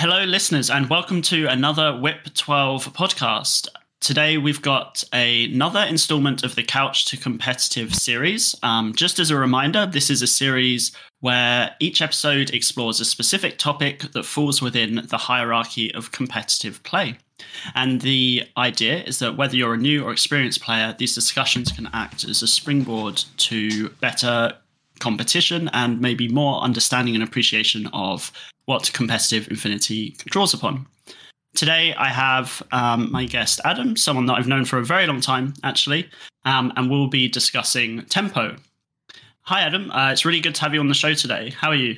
Hello, listeners, and welcome to another Whip 12 podcast. Today, we've got another installment of the Couch to Competitive series. Um, just as a reminder, this is a series where each episode explores a specific topic that falls within the hierarchy of competitive play. And the idea is that whether you're a new or experienced player, these discussions can act as a springboard to better competition and maybe more understanding and appreciation of what competitive Infinity draws upon. Today, I have um, my guest Adam, someone that I've known for a very long time, actually, um, and we'll be discussing tempo. Hi, Adam. Uh, it's really good to have you on the show today. How are you?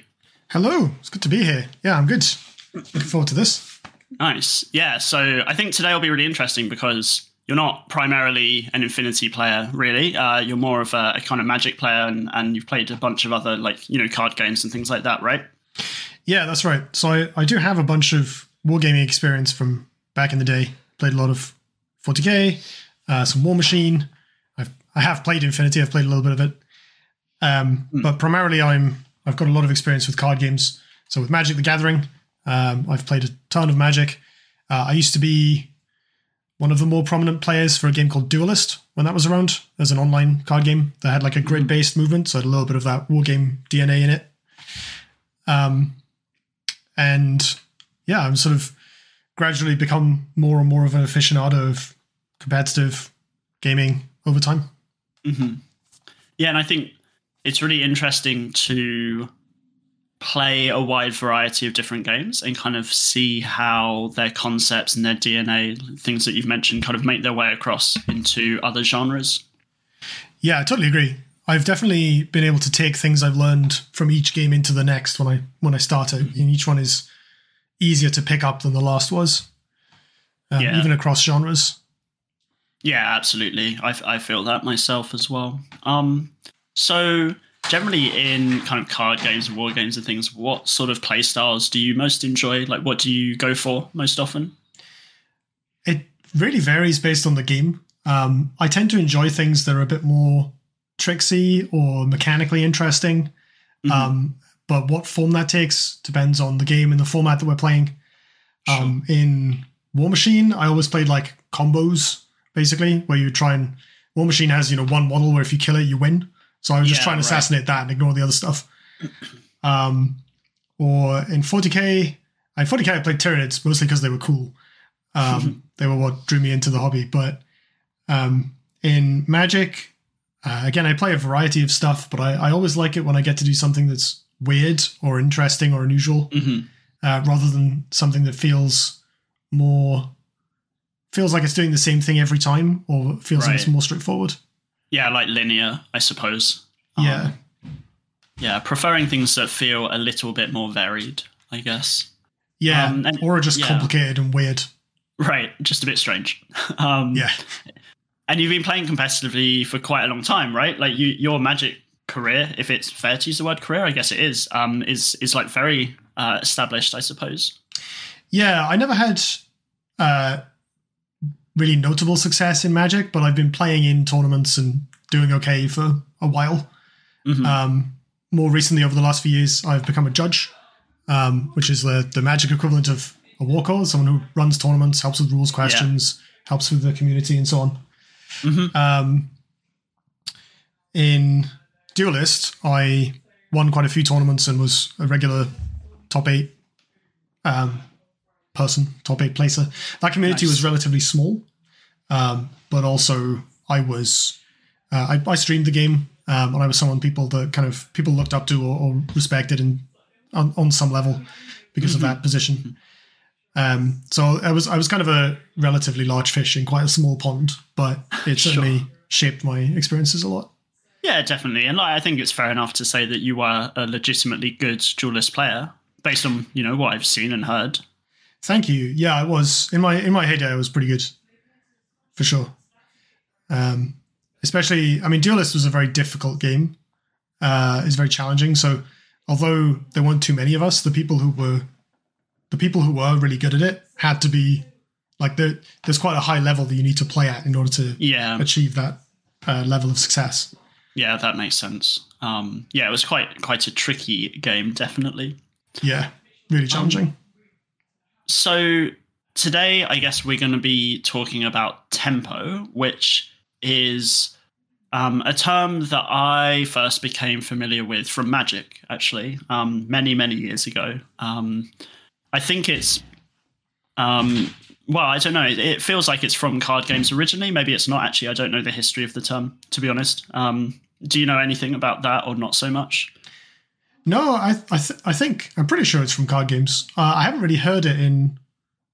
Hello. It's good to be here. Yeah, I'm good. Looking forward to this. Nice. Yeah. So I think today will be really interesting because you're not primarily an Infinity player, really. Uh, you're more of a, a, kind of Magic player, and, and you've played a bunch of other like you know card games and things like that, right? Yeah, that's right. So I, I do have a bunch of wargaming experience from back in the day. Played a lot of 40k, uh, some Warmachine. I've I have played Infinity. I've played a little bit of it, um, mm. but primarily I'm I've got a lot of experience with card games. So with Magic the Gathering, um, I've played a ton of Magic. Uh, I used to be one of the more prominent players for a game called Duelyst when that was around as an online card game that had like a grid based movement, so had a little bit of that wargame DNA in it. Um, and yeah, I'm sort of gradually become more and more of an aficionado of competitive gaming over time. Mm-hmm. Yeah, and I think it's really interesting to play a wide variety of different games and kind of see how their concepts and their DNA, things that you've mentioned, kind of make their way across into other genres. Yeah, I totally agree. I've definitely been able to take things I've learned from each game into the next when I when I start it, and each one is easier to pick up than the last was, um, yeah. even across genres. Yeah, absolutely. I, I feel that myself as well. Um, so generally in kind of card games and war games and things, what sort of play styles do you most enjoy? Like, what do you go for most often? It really varies based on the game. Um, I tend to enjoy things that are a bit more tricksy or mechanically interesting. Mm-hmm. Um, but what form that takes depends on the game and the format that we're playing. Sure. Um, in Warmachine, I always played like combos, basically, where you try and War Machine has you know one model where if you kill it, you win. So I was just yeah, trying to right. assassinate that and ignore the other stuff. Um, or in 40k, in 40k I played Tyranids mostly because they were cool. Um, they were what drew me into the hobby. But um, in Magic, uh, again, I play a variety of stuff, but I, I, always like it when I get to do something that's weird or interesting or unusual, mm-hmm. uh, rather than something that feels more feels like it's doing the same thing every time, or feels right. like it's more straightforward. Yeah, like linear, I suppose. Yeah. Um, yeah, preferring things that feel a little bit more varied, I guess. Yeah, um, and, or just yeah. complicated and weird. Right, just a bit strange. um, yeah. And you've been playing competitively for quite a long time, right? Like you, your Magic career, if it's fair to use the word career, I guess it is, um, is is like very uh, established, I suppose. Yeah, I never had uh, really notable success in Magic, but I've been playing in tournaments and doing okay for a while. Mm-hmm. Um, more recently, over the last few years, I've become a judge, um, which is the, the Magic equivalent of a Warcor, someone who runs tournaments, helps with rules questions, yeah. helps with the community, and so on. Mm-hmm. Um, in Duelyst, I won quite a few tournaments and was a regular top eight um, person, top eight placer. That community nice. was relatively small, um, but also I was uh, I, I, streamed the game um, and I was someone people that kind of people looked up to or, or respected and on, on, some level because mm-hmm. of that position. Um, so I was I was kind of a relatively large fish in quite a small pond, but it certainly sure. shaped my experiences a lot. Yeah, definitely, and I think it's fair enough to say that you are a legitimately good Duelyst player based on you know what I've seen and heard. Thank you. Yeah, it was in my in my heyday. I was pretty good, for sure. Um, especially, I mean, Duelyst was a very difficult game. Uh, it's very challenging. So, although there weren't too many of us, the people who were the people who were really good at it had to be like there, there's quite a high level that you need to play at in order to yeah. achieve that uh, level of success. Yeah, that makes sense. Um, yeah, it was quite quite a tricky game, definitely. Yeah, really challenging. Um, so today, I guess we're going to be talking about tempo, which is um, a term that I first became familiar with from Magic, actually, um, many, many years ago. Um, I think it's, um, well, I don't know. It, it, feels like it's from card games originally. Maybe it's not actually. I don't know the history of the term, to be honest. Um, do you know anything about that or not so much? No, I I, th- I think I'm pretty sure it's from card games. Uh, I haven't really heard it in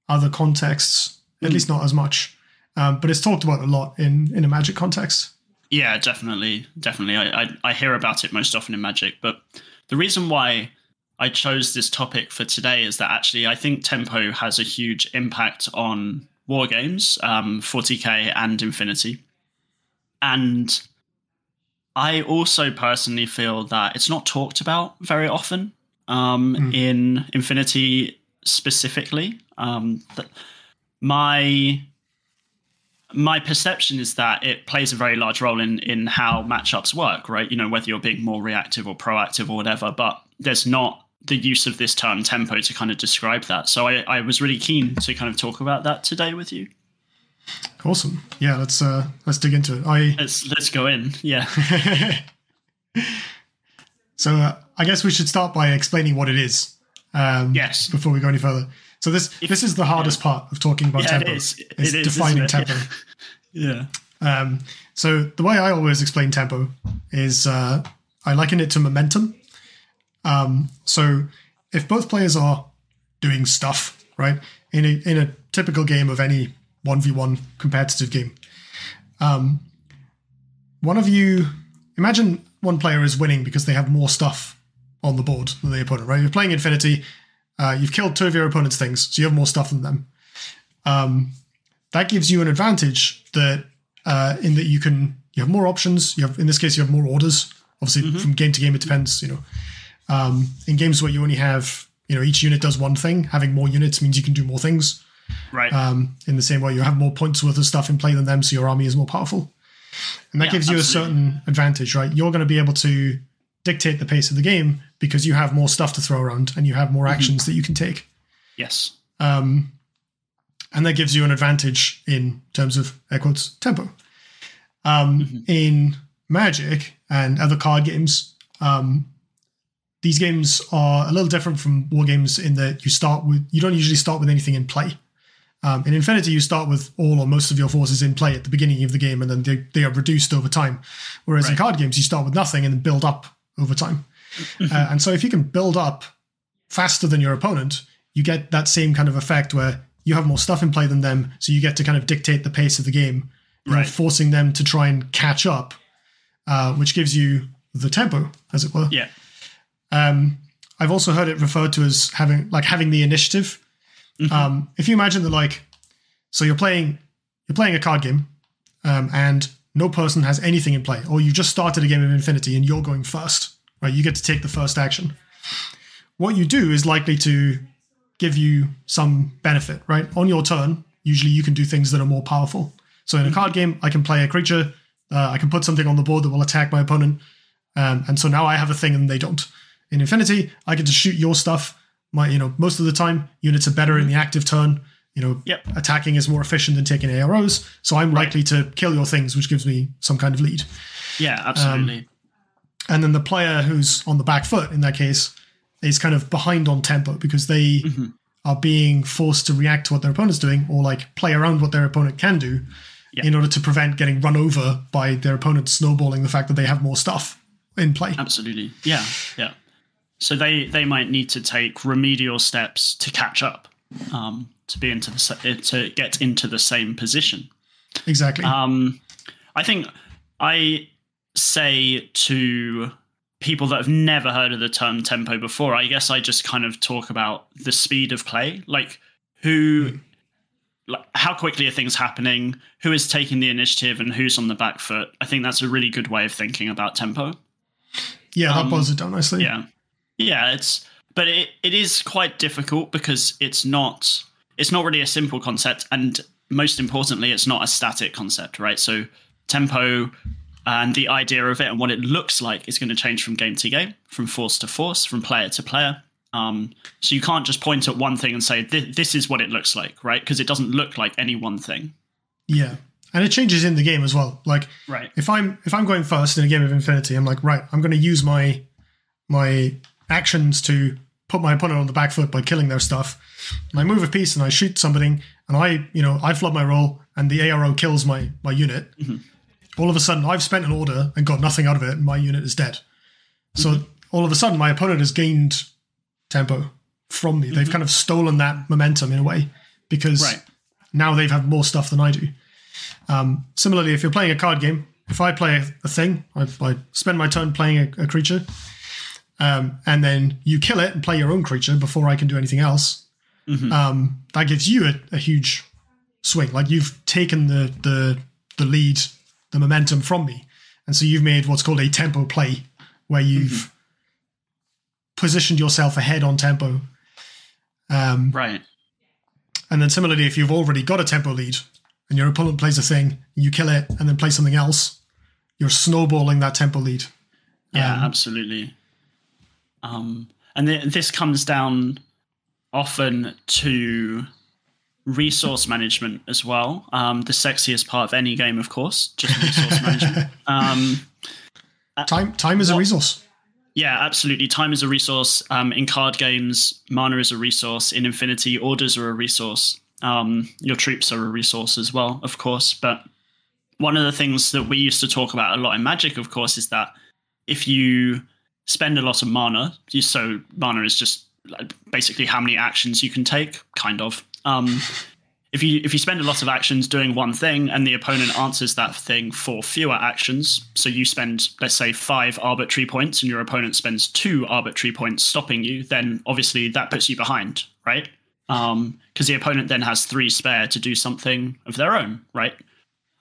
other contexts, at mm. least not as much. Um, but it's talked about a lot in in a Magic context. Yeah, definitely, definitely. I, I, I hear about it most often in Magic, but the reason why I chose this topic for today is that actually I think tempo has a huge impact on war games, um, 40k and Infinity, and I also personally feel that it's not talked about very often um, mm. in Infinity specifically. Um, my my perception is that it plays a very large role in in how matchups work, right? You know, whether you're being more reactive or proactive or whatever, but there's not the use of this term tempo to kind of describe that. So I, I was really keen to kind of talk about that today with you. Awesome. Yeah, let's uh let's dig into it. I let's let's go in. Yeah. so uh, I guess we should start by explaining what it is. Um, yes. Before we go any further. So this if, this is the hardest yeah. part of talking about yeah, tempo. It is. It is defining it? tempo. yeah. Um, so the way I always explain tempo is uh, I liken it to momentum. Um, so if both players are doing stuff right in a in a typical game of any 1v1 competitive game. Um, one of you, imagine one player is winning because they have more stuff on the board than the opponent, right? You're playing Infinity, uh, you've killed two of your opponent's things, so you have more stuff than them. Um, that gives you an advantage that uh, in that you can you have more options. You have in this case you have more orders. Obviously, mm-hmm. from game to game it depends. You know, um, in games where you only have you know each unit does one thing, having more units means you can do more things. Right. Um, in the same way, you have more points worth of stuff in play than them, so your army is more powerful. And that yeah, gives you absolutely. a certain advantage, right? You're going to be able to dictate the pace of the game because you have more stuff to throw around and you have more mm-hmm. actions that you can take. Yes. Um, and that gives you an advantage in terms of air quotes tempo. Um, mm-hmm. In Magic and other card games, um, these games are a little different from war games in that you start with you don't usually start with anything in play. Um, in Infinity, you start with all or most of your forces in play at the beginning of the game, and then they, they are reduced over time. Whereas right. in card games, you start with nothing and then build up over time. Uh, and so, if you can build up faster than your opponent, you get that same kind of effect where you have more stuff in play than them, so you get to kind of dictate the pace of the game, right. forcing them to try and catch up, uh, which gives you the tempo, as it were. Yeah. Um, I've also heard it referred to as having like having the initiative Mm-hmm. Um, if you imagine that, like, so you're playing you're playing a card game, um, and no person has anything in play, or you just started a game of Infinity and you're going first, right? You get to take the first action. What you do is likely to give you some benefit, right? On your turn, usually you can do things that are more powerful. So in a card game, I can play a creature, uh, I can put something on the board that will attack my opponent, um, and so now I have a thing and they don't. In Infinity, I get to shoot your stuff my you know most of the time units are better in the active turn you know yep. attacking is more efficient than taking aros so i'm right. likely to kill your things which gives me some kind of lead yeah absolutely um, and then the player who's on the back foot in that case is kind of behind on tempo because they mm-hmm. are being forced to react to what their opponent's doing or like play around what their opponent can do yep. in order to prevent getting run over by their opponent snowballing the fact that they have more stuff in play absolutely yeah yeah so they they might need to take remedial steps to catch up, um, to be into the to get into the same position. Exactly. Um, I think I say to people that have never heard of the term tempo before, I guess I just kind of talk about the speed of play, like who. Mm. Like how quickly are things happening? Who is taking the initiative and who's on the back foot? I think that's a really good way of thinking about tempo. Yeah, that um, boils it down nicely. Yeah. Yeah, it's but it, it is quite difficult because it's not it's not really a simple concept and most importantly it's not a static concept, right? So tempo and the idea of it and what it looks like is going to change from game to game, from force to force, from player to player. Um, so you can't just point at one thing and say this is what it looks like, right? Because it doesn't look like any one thing. Yeah, and it changes in the game as well. Like, right. if I'm if I'm going first in a game of Infinity, I'm like, right, I'm going to use my my actions to put my opponent on the back foot by killing their stuff. And I move a piece and I shoot something, and I, you know, I flub my roll, and the ARO kills my my unit. Mm-hmm. All of a sudden, I've spent an order and got nothing out of it, and my unit is dead. Mm-hmm. So all of a sudden, my opponent has gained tempo from me. Mm-hmm. They've kind of stolen that momentum in a way because right. now they've had more stuff than I do. Um, similarly, if you're playing a card game, if I play a thing, I, I spend my turn playing a, a creature, um, and then you kill it and play your own creature before I can do anything else. Mm-hmm. Um, that gives you a, a, huge swing. Like you've taken the the the lead, the momentum from me, and so you've made what's called a tempo play, where you've mm-hmm. positioned yourself ahead on tempo. Um, right. And then similarly, if you've already got a tempo lead and your opponent plays a thing, you kill it, and then play something else, you're snowballing that tempo lead. Yeah, um, absolutely. Um, and th- this comes down often to resource management as well. Um, the sexiest part of any game, of course, just resource management. Um, uh, time, time is what, a resource. Yeah, absolutely. Time is a resource. Um, in card games, mana is a resource. In Infinity, orders are a resource. Um, your troops are a resource as well, of course. But one of the things that we used to talk about a lot in Magic, of course, is that if you spend a lot of mana. So mana is just basically how many actions you can take, kind of. Um, if you if you spend a lot of actions doing one thing and the opponent answers that thing for fewer actions, so you spend let's say five arbitrary points and your opponent spends two arbitrary points stopping you, then obviously that puts you behind, right? Because um, the opponent then has three spare to do something of their own, right?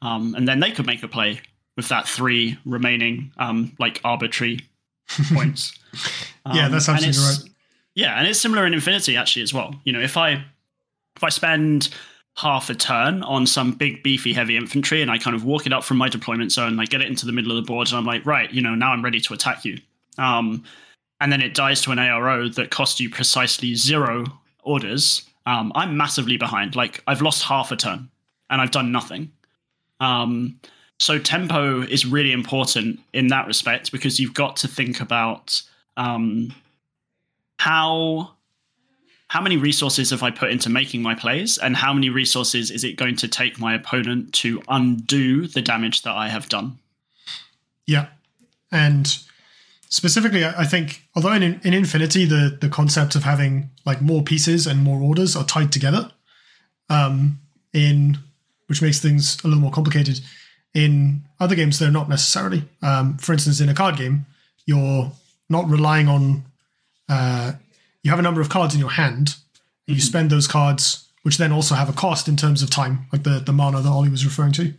Um, and then they could make a play with that three remaining um, like arbitrary points. yeah, um, that's absolutely right. Yeah, and it's similar in Infinity actually as well. You know, if I if I spend half a turn on some big beefy heavy infantry and I kind of walk it up from my deployment zone, I get it into the middle of the board, and I'm like, right, you know, now I'm ready to attack you. Um, and then it dies to an ARO that cost you precisely zero orders. Um, I'm massively behind. Like I've lost half a turn and I've done nothing. Um, so tempo is really important in that respect because you've got to think about um, how how many resources have I put into making my plays, and how many resources is it going to take my opponent to undo the damage that I have done? Yeah, and specifically, I think although in, in Infinity the the concept of having like more pieces and more orders are tied together, um, in which makes things a little more complicated. In other games, they're not necessarily. Um, for instance, in a card game, you're not relying on. Uh, you have a number of cards in your hand. Mm-hmm. You spend those cards, which then also have a cost in terms of time, like the the mana that Ollie was referring to,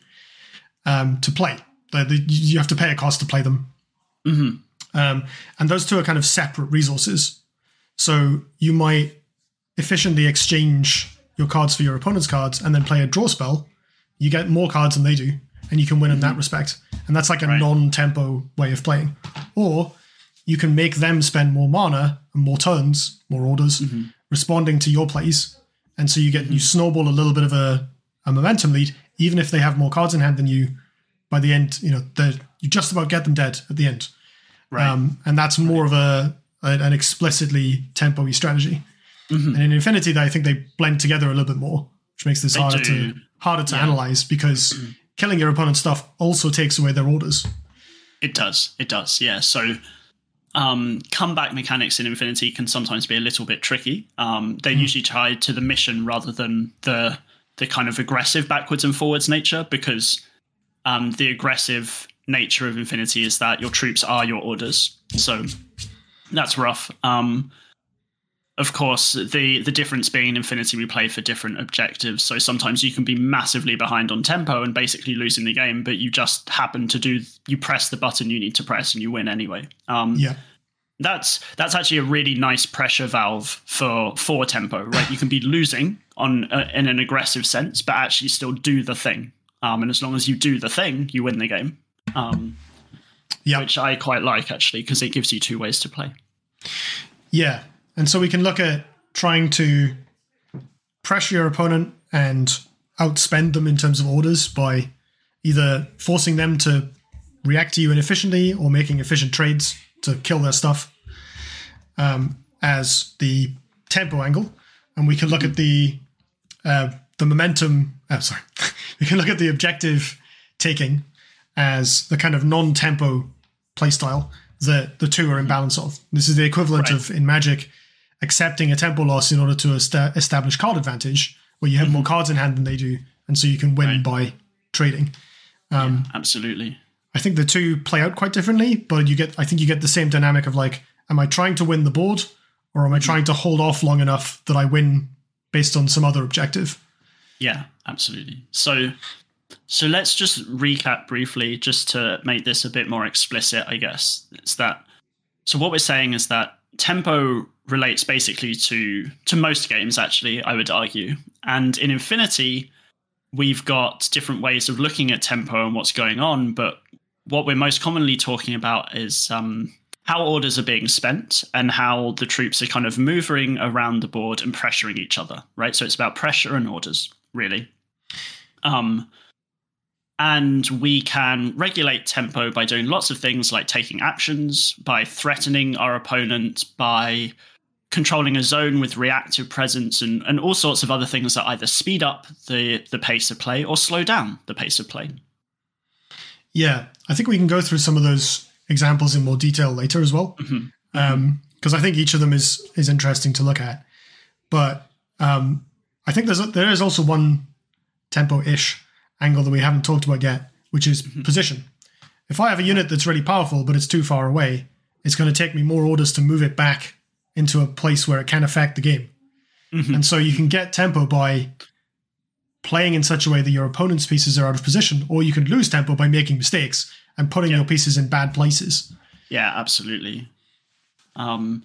um, to play. The, the, you have to pay a cost to play them. Mm-hmm. Um, and those two are kind of separate resources. So you might efficiently exchange your cards for your opponent's cards and then play a draw spell. You get more cards than they do, and you can win in that mm-hmm. respect. And that's like a right. non-tempo way of playing. Or you can make them spend more mana and more turns, more orders, mm-hmm. responding to your plays. And so you get mm-hmm. you snowball a little bit of a, a momentum lead, even if they have more cards in hand than you. By the end, you know, you just about get them dead at the end. Right. Um, and that's more right. of a, an explicitly tempo strategy. Mm-hmm. And in Infinity, I think they blend together a little bit more, which makes this they harder do. to harder to yeah. analyze because killing your opponent's stuff also takes away their orders. It does. It does. Yeah. So um, comeback mechanics in Infinity can sometimes be a little bit tricky. Um, they're mm. usually tied to the mission rather than the the kind of aggressive backwards and forwards nature, because um, the aggressive nature of Infinity is that your troops are your orders. So that's rough. Um, of course, the the difference being in Infinity, we play for different objectives. So sometimes you can be massively behind on tempo and basically losing the game, but you just happen to do you press the button you need to press and you win anyway. Um, yeah, that's that's actually a really nice pressure valve for for tempo. Right, you can be losing on uh, in an aggressive sense, but actually still do the thing. Um, and as long as you do the thing, you win the game. Um, yeah, which I quite like actually because it gives you two ways to play. Yeah, And so we can look at trying to pressure your opponent and outspend them in terms of orders by either forcing them to react to you inefficiently or making efficient trades to kill their stuff um, as the tempo angle. And we can look at the uh, the momentum. Oh, sorry, we can look at the objective taking as the kind of non-tempo playstyle that the two are in balance of. This is the equivalent Right. of in Magic accepting a tempo loss in order to esta- establish card advantage, where you have more cards in hand than they do, and so you can win Right. by trading. Um, Absolutely. I think the two play out quite differently, but you get I think you get the same dynamic of like, am I trying to win the board, or am I trying to hold off long enough that I win based on some other objective? Yeah, absolutely. So so let's just recap briefly just to make this a bit more explicit, I guess. It's that so what we're saying is that tempo relates basically to to most games actually, I would argue. And in Infinity, we've got different ways of looking at tempo and what's going on, but what we're most commonly talking about is um, how orders are being spent and how the troops are kind of moving around the board and pressuring each other, right? So it's about pressure and orders, really. Um, and we can regulate tempo by doing lots of things like taking actions, by threatening our opponent, by controlling a zone with reactive presence, and, and all sorts of other things that either speed up the, the pace of play or slow down the pace of play. Yeah, I think we can go through some of those examples in more detail later as well, mm-hmm. um, because I think each of them is is interesting to look at. But um, I think there's there is also one tempo ish angle that we haven't talked about yet, which is mm-hmm. position. If I have a unit that's really powerful but it's too far away, it's going to take me more orders to move it back into a place where it can affect the game. Mhm. And so you can get tempo by playing in such a way that your opponent's pieces are out of position, or you can lose tempo by making mistakes and putting your pieces in bad places. Yeah, absolutely. Um,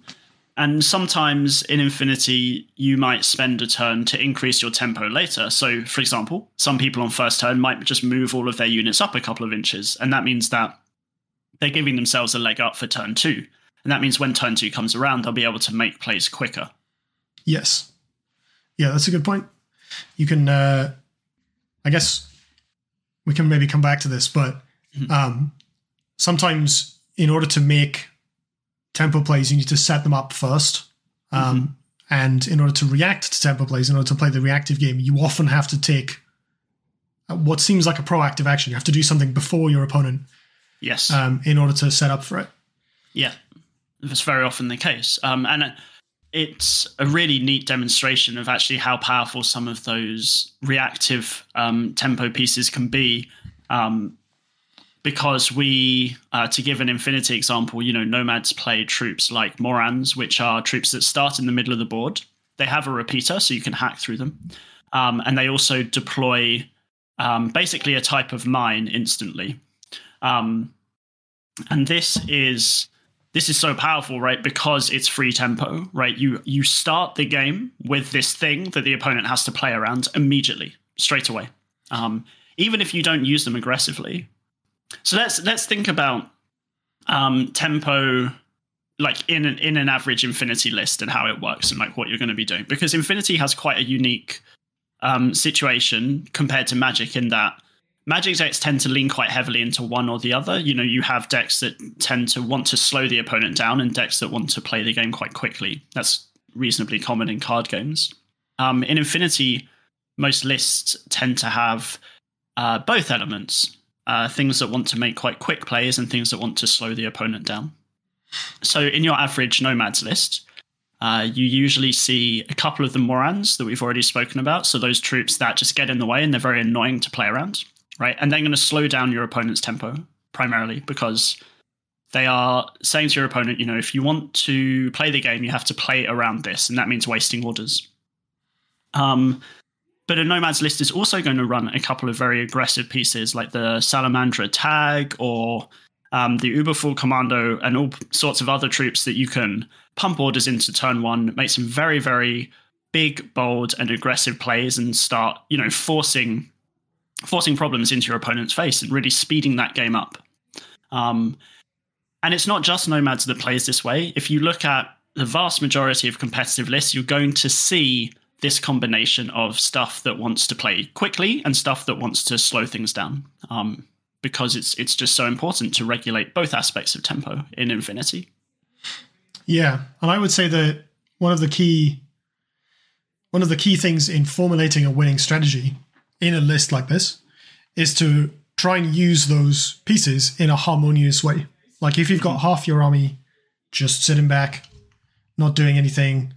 and sometimes in Infinity, you might spend a turn to increase your tempo later. So, for example, some people on first turn might just move all of their units up a couple of inches, and that means that they're giving themselves a leg up for turn two. And that means when turn two comes around, they'll be able to make plays quicker. Yes. Yeah, that's a good point. You can, uh, I guess, we can maybe come back to this, but um, sometimes in order to make tempo plays, you need to set them up first. Um, And in order to react to tempo plays, in order to play the reactive game, you often have to take uh, what seems like a proactive action. You have to do something before your opponent Yes. um, in order to set up for it. Yeah, that's very often the case. Um, and it's a really neat demonstration of actually how powerful some of those reactive um, tempo pieces can be. Um, because we, uh, to give an infinity example, you know, nomads play troops like Morans, which are troops that start in the middle of the board. They have a repeater, so you can hack through them. Um, and they also deploy um, basically a type of mine instantly. Um, and this is this is so powerful right? Because it's free tempo right? You you start the game with this thing that the opponent has to play around immediately straight away. Um, even if you don't use them aggressively. So let's let's think about um, tempo like in an in an average infinity list and how it works and like what you're going to be doing. Because infinity has quite a unique um, situation compared to magic in that Magic decks tend to lean quite heavily into one or the other. You know, you have decks that tend to want to slow the opponent down and decks that want to play the game quite quickly. That's reasonably common in card games. Um, in Infinity, most lists tend to have uh, both elements uh, things that want to make quite quick plays and things that want to slow the opponent down. So, in your average Nomads list, uh, you usually see a couple of the Morans that we've already spoken about. So, those troops that just get in the way and they're very annoying to play around right? And they're going to slow down your opponent's tempo primarily because they are saying to your opponent, you know, if you want to play the game, you have to play around this, and that means wasting orders. Um, but a Nomad's list is also going to run a couple of very aggressive pieces like the Salamandra tag or um, the Uberfall Commando and all sorts of other troops that you can pump orders into turn one, make some very, very big, bold, and aggressive plays and start, you know, forcing forcing problems into your opponent's face and really speeding that game up. Um, and it's not just Nomads that plays this way. If you look at the vast majority of competitive lists, you're going to see this combination of stuff that wants to play quickly and stuff that wants to slow things down. Um, because it's it's just so important to regulate both aspects of tempo in Infinity. Yeah, and I would say that one of the key one of the key things in formulating a winning strategy in a list like this is to try and use those pieces in a harmonious way. Like if you've got half your army just sitting back, not doing anything,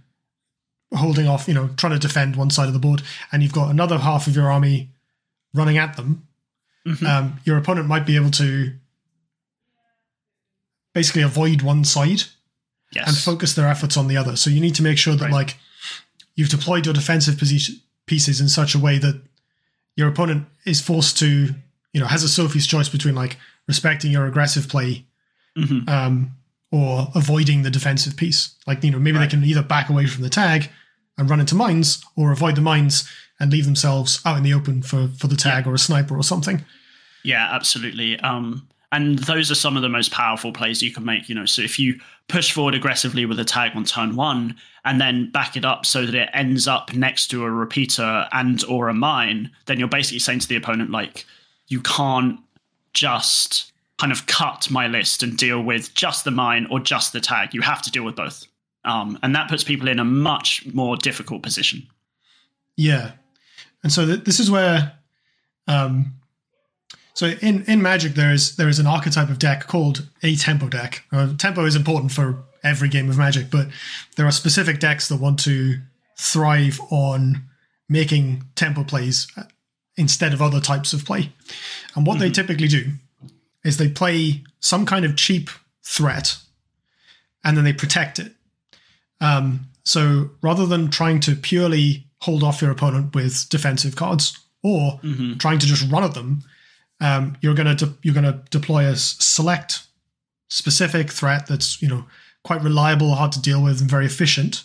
holding off, you know, trying to defend one side of the board, and you've got another half of your army running at them, mm-hmm. um, your opponent might be able to basically avoid one side yes. and focus their efforts on the other. So you need to make sure that right. like you've deployed your defensive position pieces in such a way that your opponent is forced to, you know, has a Sophie's choice between like respecting your aggressive play mm-hmm. um, or avoiding the defensive piece. Like, you know, maybe right. they can either back away from the tag and run into mines or avoid the mines and leave themselves out in the open for, for the tag yeah. or a sniper or something. Yeah, absolutely. Um, and those are some of the most powerful plays you can make. You know, so if you push forward aggressively with a tag on turn one and then back it up so that it ends up next to a repeater and or a mine, then you're basically saying to the opponent like, you can't just kind of cut my list and deal with just the mine or just the tag. You have to deal with both. Um, and that puts people in a much more difficult position. Yeah. And so th- this is where um, so in, in Magic, there is there is an archetype of deck called a tempo deck. Uh, tempo is important for every game of Magic, but there are specific decks that want to thrive on making tempo plays instead of other types of play. And what mm-hmm. they typically do is they play some kind of cheap threat and then they protect it. Um, so rather than trying to purely hold off your opponent with defensive cards or mm-hmm. trying to just run at them, um, you're gonna de- you're gonna deploy a select specific threat that's you know quite reliable, hard to deal with, and very efficient.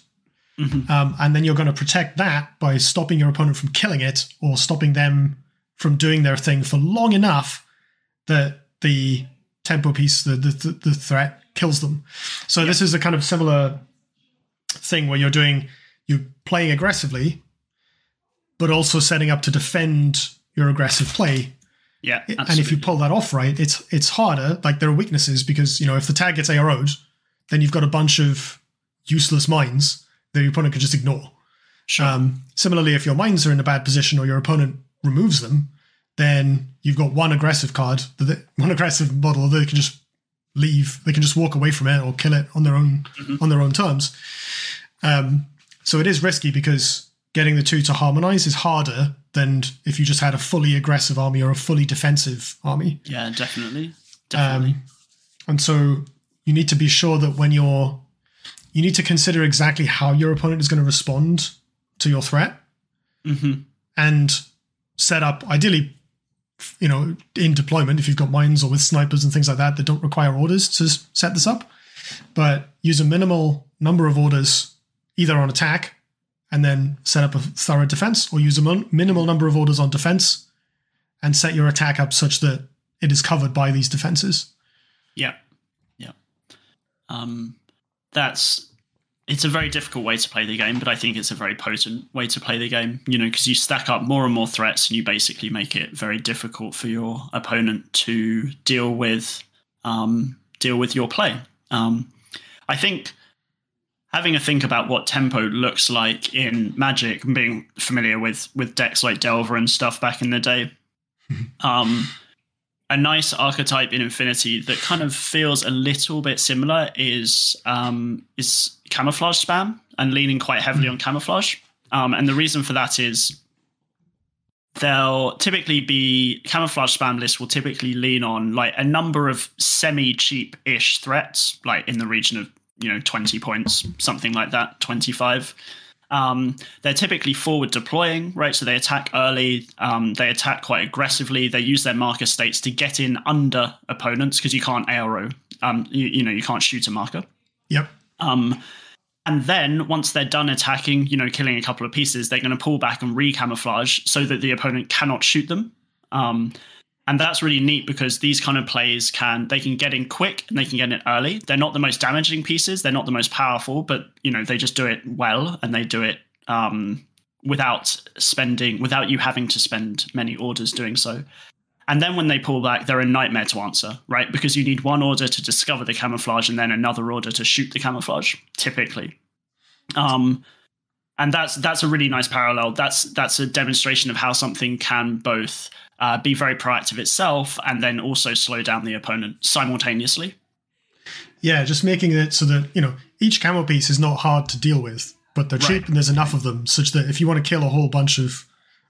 Mm-hmm. Um, and then you're going to protect that by stopping your opponent from killing it or stopping them from doing their thing for long enough that the tempo piece, the the, the threat, kills them. So yeah. this is a kind of similar thing where you're doing you're playing aggressively, but also setting up to defend your aggressive play yeah, absolutely. and if you pull that off right, it's it's harder. Like there are weaknesses because you know if the tag gets ARO'd, then you've got a bunch of useless mines that your opponent can just ignore. Sure. Um, similarly, if your mines are in a bad position or your opponent removes them, then you've got one aggressive card, one aggressive model that they can just leave. They can just walk away from it or kill it on their own mm-hmm. on their own terms. Um, so it is risky because getting the two to harmonize is harder than if you just had a fully aggressive army or a fully defensive army. Yeah, definitely. Definitely. Um, and so you need to be sure that when you're you need to consider exactly how your opponent is going to respond to your threat mm-hmm. and set up ideally you know in deployment if you've got mines or with snipers and things like that that don't require orders to set this up but use a minimal number of orders either on attack and then set up a thorough defense or use a mon- minimal number of orders on defense and set your attack up such that it is covered by these defenses. Yeah. Yeah. Um, that's it's a very difficult way to play the game, but I think it's a very potent way to play the game, you know, because you stack up more and more threats and you basically make it very difficult for your opponent to deal with um, deal with your play. Um, I think having a think about what tempo looks like in Magic, and being familiar with with decks like Delver and stuff back in the day, um, a nice archetype in Infinity that kind of feels a little bit similar is um, is camouflage spam and leaning quite heavily on camouflage. Um, and the reason for that is they'll typically be camouflage spam lists will typically lean on like a number of semi cheap ish threats, like in the region of you know 20 points something like that 25 um, they're typically forward deploying right? So they attack early um, they attack quite aggressively. They use their marker states to get in under opponents because you can't ARO um, you, you, know you can't shoot a marker. Yep. Um, and then once they're done attacking you know killing a couple of pieces they're going to pull back and re-camouflage so that the opponent cannot shoot them. Um, and that's really neat because these kind of plays can they can get in quick and they can get in early. They're not the most damaging pieces. They're not the most powerful but you know they just do it well and they do it um, without spending without you having to spend many orders doing so. And then when they pull back they're a nightmare to answer right? Because you need one order to discover the camouflage and then another order to shoot the camouflage typically. Um, and that's that's a really nice parallel. That's that's a demonstration of how something can both uh, be very proactive itself, and then also slow down the opponent simultaneously. Yeah, just making it so that you know each camo piece is not hard to deal with, but they're cheap Right. and there's enough of them, such that if you want to kill a whole bunch of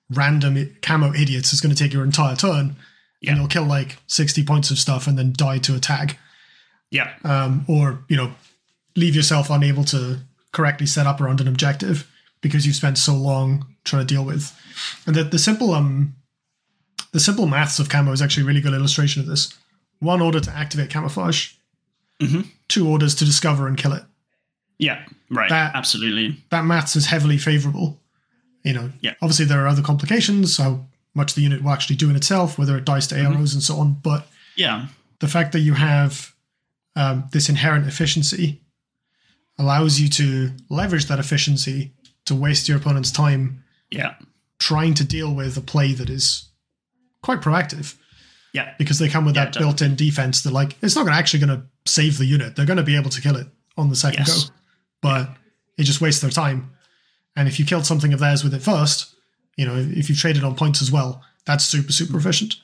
random camo idiots, it's going to take your entire turn, Yeah. and you'll kill like sixty points of stuff and then die to a tag, Yeah, um, or you know leave yourself unable to correctly set up around an objective because you've spent so long trying to deal with. And the, the simple um the simple maths of camo is actually a really good illustration of this. One order to activate camouflage, Mhm. two orders to discover and kill it. yeah, right, That- absolutely. That maths is heavily favorable. You know, Yeah. obviously there are other complications, how much the unit will actually do in itself, whether it dies to Mm-hmm. AROs and so on. But Yeah, the fact that you have um, this inherent efficiency allows you to leverage that efficiency to waste your opponent's time yeah, trying to deal with a play that is quite proactive yeah, because they come with Yeah, that built-in defense that like it's not gonna actually going to save the unit they're going to be able to kill it on the second Yes. go but it just wastes their time and if you killed something of theirs with it first you know if you traded on points as well that's super super efficient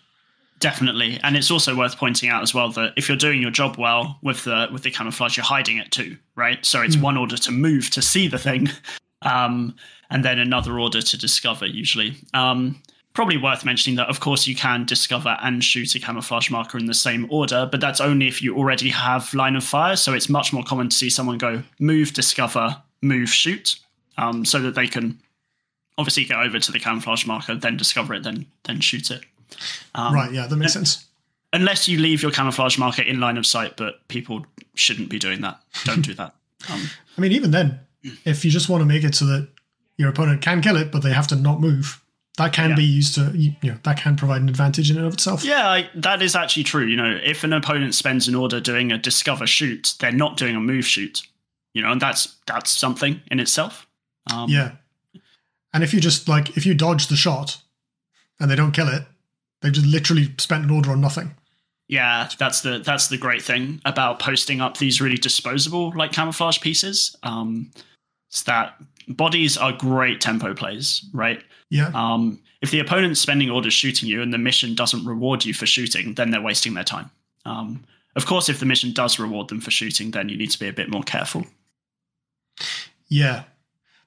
definitely. And it's also worth pointing out as well that if you're doing your job well with the with the camouflage, you're hiding it too, right? So it's one order to move to see the thing, um, and then another order to discover. Usually, um, probably worth mentioning that of course you can discover and shoot a camouflage marker in the same order, but that's only if you already have line of fire. So it's much more common to see someone go move, discover, move, shoot, um, so that they can obviously get over to the camouflage marker, then discover it, then then shoot it. Um, right yeah that makes sense unless you leave your camouflage marker in line of sight, but people shouldn't be doing that. Don't do that. Um, i mean even then if you just want to make it so that your opponent can kill it but they have to not move that can Yeah. be used to you know that can provide an advantage in and of itself yeah, I, that is actually true. You know, if an opponent spends an order doing a discover shoot, they're not doing a move shoot. You know, and that's that's something in itself. Um, Yeah. And if you just like if you dodge the shot and they don't kill it, they've just literally spent an order on nothing. Yeah, that's the that's the great thing about posting up these really disposable like camouflage pieces. Um, is that bodies are great tempo plays, right? Yeah. Um, if the opponent's spending orders shooting you and the mission doesn't reward you for shooting, then they're wasting their time. Um, of course, if the mission does reward them for shooting, then you need to be a bit more careful. Yeah.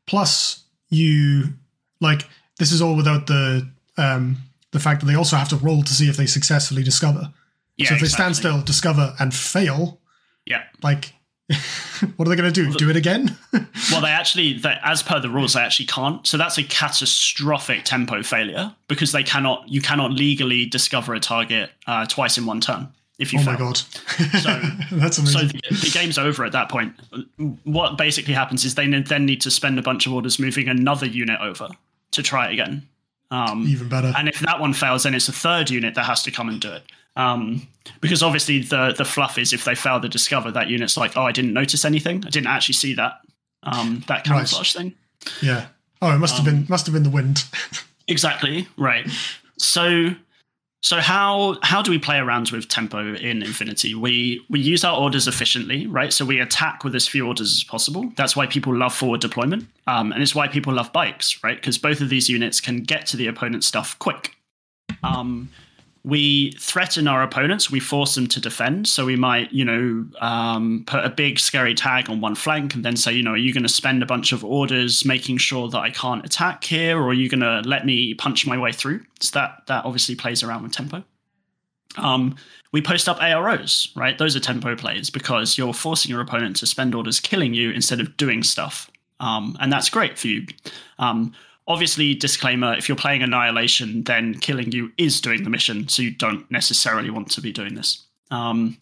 Plus you like this is all without the um the fact that they also have to roll to see if they successfully discover. Yeah, so if they stand still, discover and fail, Yeah. like what are they going to do? Do it again? Well, they actually, they, as per the rules, they actually can't. So that's a catastrophic tempo failure because they cannot, you cannot legally discover a target uh, twice in one turn. If you oh fail. my god. So- That's So amazing. the, the game's over at that point. What basically happens is they then need to spend a bunch of orders moving another unit over to try it again. Um, Even better. and if that one fails, then it's a third unit that has to come and do it. Um, because obviously the the fluff is if they fail to discover that unit's like, oh, I didn't notice anything. I didn't actually see that um, that camouflage thing. Yeah. Oh, it must have Um, been must have been the wind. Exactly right. So so how how do we play around with tempo in Infinity? We we use our orders efficiently, right? So we attack with as few orders as possible. That's why people love forward deployment, um, and it's why people love bikes, right? Because both of these units can get to the opponent's stuff quick. Um, we threaten our opponents. We force them to defend. So we might, you know, um, put a big scary tag on one flank and then say, you know, are you going to spend a bunch of orders making sure that I can't attack here, or are you going to let me punch my way through? So that that obviously plays around with tempo. Um, we post up AROs, right? Those are tempo plays because you're forcing your opponent to spend orders killing you instead of doing stuff, um, and that's great for you. Obviously, disclaimer: if you're playing Annihilation, then killing you is doing the mission, so you don't necessarily want to be doing this. Um,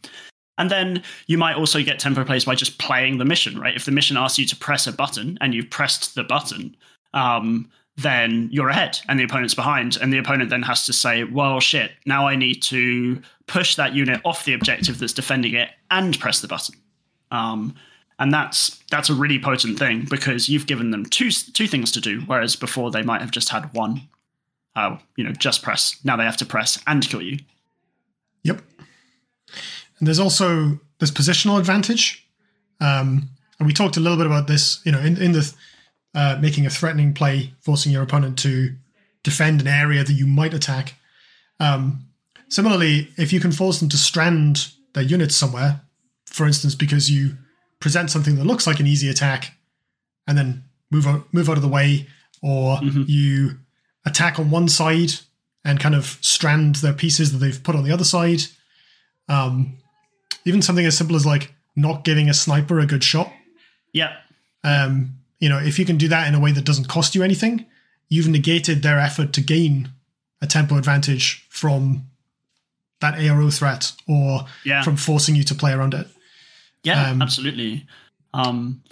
and then you might also get tempo plays by just playing the mission, right? If the mission asks you to press a button and you've pressed the button, um, then you're ahead and the opponent's behind. And the opponent then has to say, well, shit, now I need to push that unit off the objective that's defending it and press the button. Um, and that's that's a really potent thing because you've given them two two things to do, whereas before they might have just had one. Uh, you know, just press. Now they have to press and kill you. Yep. And there's also this positional advantage, um, and we talked a little bit about this. You know, in in the uh, making a threatening play, forcing your opponent to defend an area that you might attack. Um, similarly, if you can force them to strand their units somewhere, for instance, because you present something that looks like an easy attack and then move out, move out of the way, or mm-hmm. you attack on one side and kind of strand their pieces that they've put on the other side. Um, even something as simple as like not giving a sniper a good shot. Yeah. Um, you know, if you can do that in a way that doesn't cost you anything, you've negated their effort to gain a tempo advantage from that ARO threat or yeah. from forcing you to play around it. Yeah, um, absolutely. Um,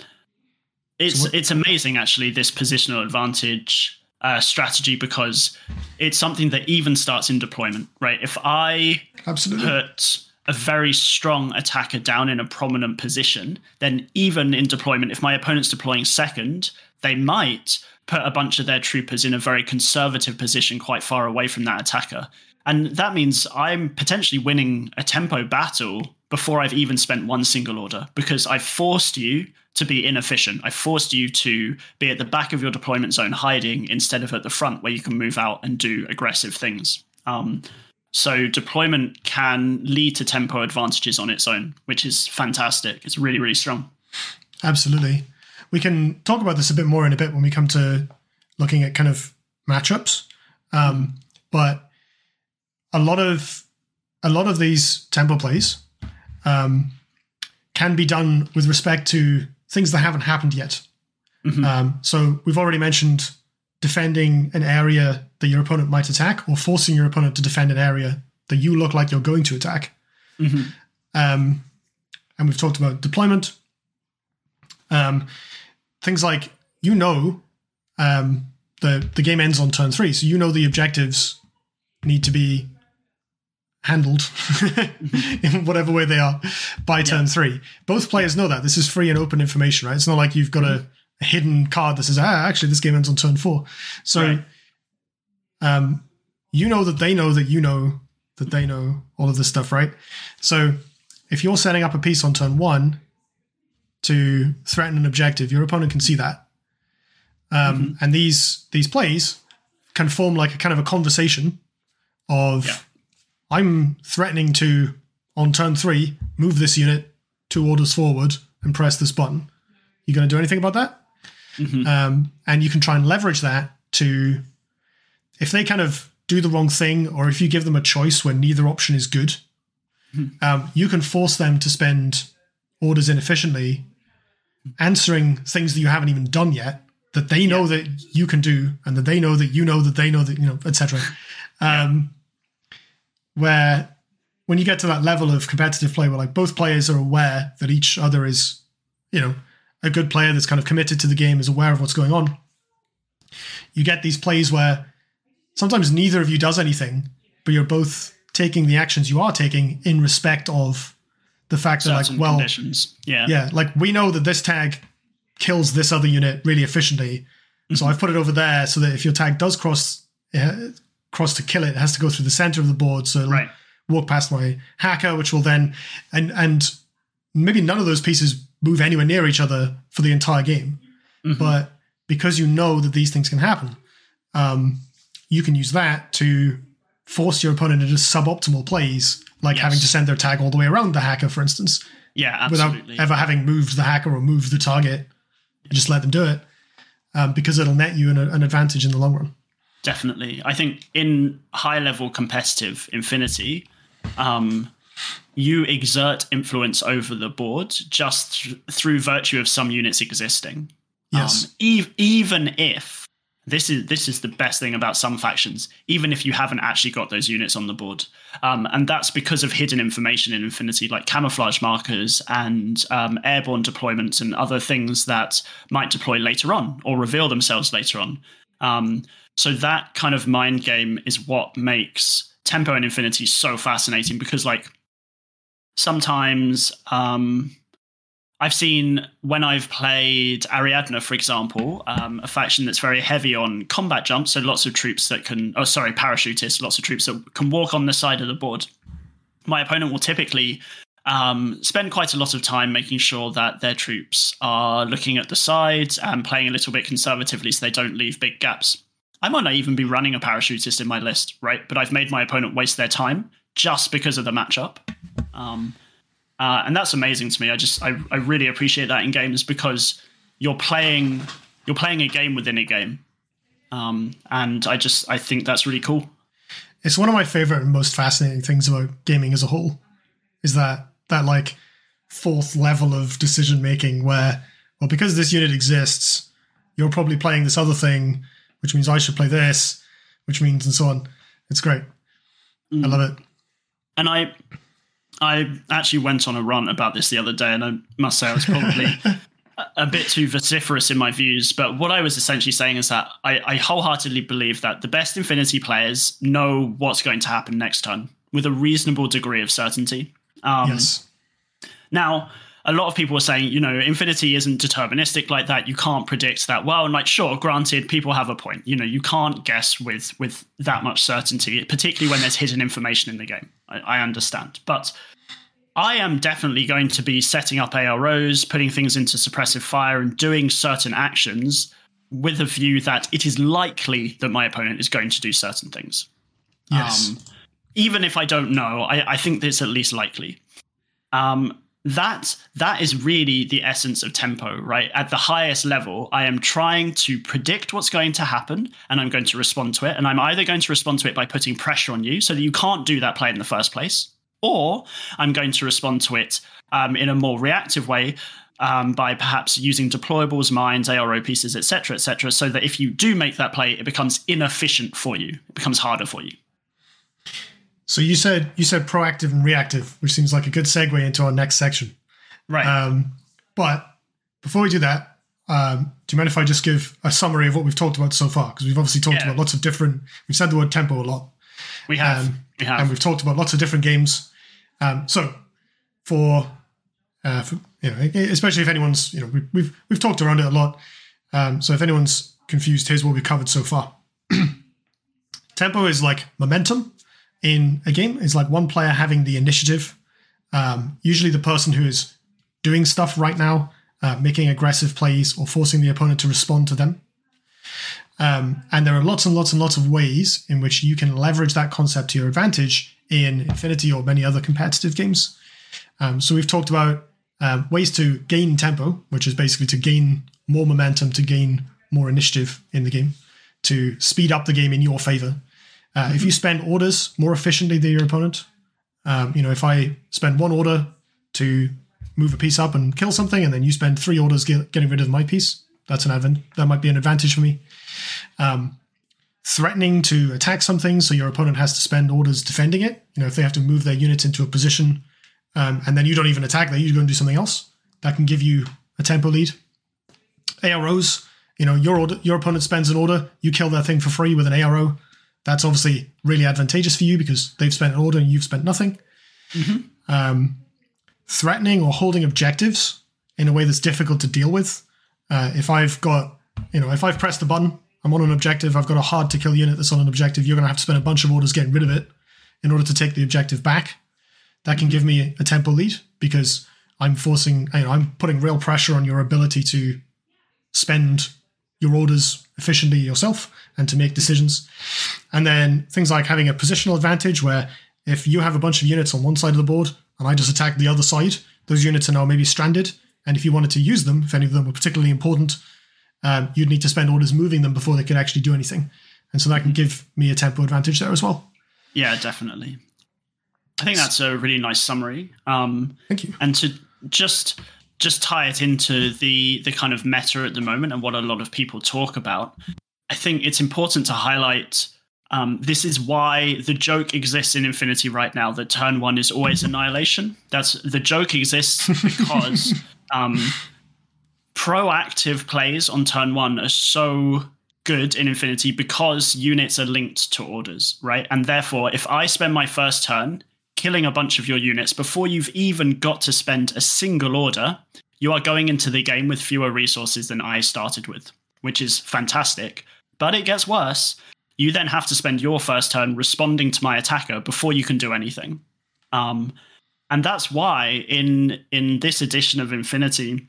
it's so it's amazing actually this positional advantage uh, strategy because it's something that even starts in deployment, right? If I absolutely. put a very strong attacker down in a prominent position, then even in deployment, if my opponent's deploying second, they might put a bunch of their troopers in a very conservative position quite far away from that attacker. And that means I'm potentially winning a tempo battle before I've even spent one single order because I've forced you to be inefficient. I forced you to be at the back of your deployment zone hiding instead of at the front where you can move out and do aggressive things. Um, so deployment can lead to tempo advantages on its own, which is fantastic. It's really, really strong. Absolutely. We can talk about this a bit more in a bit when we come to looking at kind of matchups. Um, but a lot of a lot of these tempo plays um, can be done with respect to things that haven't happened yet. Mm-hmm. Um, so we've already mentioned defending an area that your opponent might attack, or forcing your opponent to defend an area that you look like you're going to attack. Mm-hmm. Um, and we've talked about deployment. Um, things like you know um, the the game ends on turn three, so you know the objectives need to be handled in whatever way they are by turn yeah. three. Both players know that. This is free and open information, right? It's not like you've got a, a hidden card that says, ah, actually, this game ends on turn four. So right. um, you know that they know that you know that they know all of this stuff, right? So if you're setting up a piece on turn one to threaten an objective, your opponent can see that. Um, mm-hmm. And these these plays can form like a kind of a conversation of yeah I'm threatening to, on turn three, move this unit two orders forward and press this button. You going to do anything about that? Mm-hmm. Um, and you can try and leverage that to, if they kind of do the wrong thing, or if you give them a choice where neither option is good, mm-hmm. um, you can force them to spend orders inefficiently, answering things that you haven't even done yet that they know yeah. that you can do, and that they know that you know that they know that you know, etc. Um, where when you get to that level of competitive play where like both players are aware that each other is, you know, a good player that's kind of committed to the game, is aware of what's going on, you get these plays where sometimes neither of you does anything, but you're both taking the actions you are taking in respect of the fact that like well conditions. yeah yeah like we know that this tag kills this other unit really efficiently mm-hmm. so i've put it over there so that if your tag does cross cross to kill it, it has to go through the center of the board. So right. walk past my hacker, which will then and and maybe none of those pieces move anywhere near each other for the entire game. Mm-hmm. But because you know that these things can happen, um, you can use that to force your opponent into suboptimal plays, like yes. having to send their tag all the way around the hacker, for instance. Yeah, absolutely. Without ever having moved the hacker or moved the target, just let them do it um, because it'll net you an, an advantage in the long run definitely. I think in high level competitive Infinity, um, you exert influence over the board just th- through virtue of some units existing. Yes. Um, e- even if this is this is the best thing about some factions, even if you haven't actually got those units on the board, um, and that's because of hidden information in Infinity, like camouflage markers and um, airborne deployments and other things that might deploy later on or reveal themselves later on. So that kind of mind game is what makes tempo and infinity so fascinating because like sometimes um, I've seen when I've played Ariadna, for example, um, a faction that's very heavy on combat jumps, so lots of troops that can, oh, sorry, parachutists, lots of troops that can walk on the side of the board. My opponent will typically um, spend quite a lot of time making sure that their troops are looking at the sides and playing a little bit conservatively so they don't leave big gaps. I might not even be running a parachutist in my list, right? But I've made my opponent waste their time just because of the matchup. Um, uh, and that's amazing to me. I just I, I really appreciate that in games because you're playing you're playing a game within a game, um, and I just I think that's really cool. It's one of my favorite and most fascinating things about gaming as a whole, is that that like fourth level of decision making where well because this unit exists, you're probably playing this other thing, which means I should play this, which means and so on. It's great. Mm. I love it. And I I actually went on a run about this the other day, and I must say I was probably a bit too vociferous in my views. But what I was essentially saying is that I, I, wholeheartedly believe that the best Infinity players know what's going to happen next turn with a reasonable degree of certainty. Um, yes. Now, a lot of people are saying, you know, Infinity isn't deterministic like that. You can't predict that well. And like, sure, granted, people have a point. You know, you can't guess with with that much certainty, particularly when there's hidden information in the game. I, I understand, but I am definitely going to be setting up AROs, putting things into suppressive fire, and doing certain actions with a view that it is likely that my opponent is going to do certain things. Yes. Um, even if I don't know, I, I think it's at least likely. Um, that that is really the essence of tempo right? At the highest level i am trying to predict what's going to happen and i'm going to respond to it. And i'm either going to respond to it by putting pressure on you so that you can't do that play in the first place or i'm going to respond to it um, in a more reactive way um, by perhaps using deployables mines ARO pieces etc etc so that if you do make that play it becomes inefficient for you. It becomes harder for you so you said you said proactive and reactive, which seems like a good segue into our next section. Right. Um, but before we do that, um, do you mind if I just give a summary of what we've talked about so far? Because we've obviously talked yeah. about lots of different. We've said the word tempo a lot. We have. Um, we have. And we've talked about lots of different games. Um, so for, uh, for, you know, especially if anyone's you know we, we've we've talked around it a lot. Um, so if anyone's confused, here's what we've covered so far. tempo is like momentum in a game is like one player having the initiative. Um, usually, the person who is doing stuff right now, uh, making aggressive plays or forcing the opponent to respond to them. Um, and there are lots and lots and lots of ways in which you can leverage that concept to your advantage in Infinity or many other competitive games. Um, so we've talked about uh, ways to gain tempo, which is basically to gain more momentum, to gain more initiative in the game, to speed up the game in your favor. Uh, if you spend orders more efficiently than your opponent, um, you know, if I spend one order to move a piece up and kill something, and then you spend three orders get, getting rid of my piece, that's an advent. That might be an advantage for me. Um, threatening to attack something, so your opponent has to spend orders defending it. You know, if they have to move their units into a position, um, and then you don't even attack, they are going to do something else. That can give you a tempo lead. AROs, you know, your order, your opponent spends an order, you kill that thing for free with an ARO. That's obviously really advantageous for you because they've spent an order and you've spent nothing. Mm-hmm. Um, threatening or holding objectives in a way that's difficult to deal with. Uh, if I've got, you know, if I've pressed the button, I'm on an objective, I've got a hard to kill unit that's on an objective, you're going to have to spend a bunch of orders getting rid of it in order to take the objective back. That can give me a tempo lead because I'm forcing, you know, I'm putting real pressure on your ability to spend your orders efficiently yourself and to make decisions. And then things like having a positional advantage where if you have a bunch of units on one side of the board and I just attack the other side, those units are now maybe stranded. And if you wanted to use them, if any of them were particularly important, um, you'd need to spend orders moving them before they could actually do anything. And so that can give me a tempo advantage there as well. Yeah, definitely. I think that's a really nice summary. Um, Thank you. And to just just tie it into the the kind of meta at the moment and what a lot of people talk about. I think it's important to highlight. Um, this is why the joke exists in Infinity right now. That turn one is always annihilation. That's the joke exists because um, proactive plays on turn one are so good in Infinity because units are linked to orders, right? And therefore, if I spend my first turn killing a bunch of your units before you've even got to spend a single order, you are going into the game with fewer resources than I started with, which is fantastic. But it gets worse. You then have to spend your first turn responding to my attacker before you can do anything. Um, and that's why in in this edition of Infinity,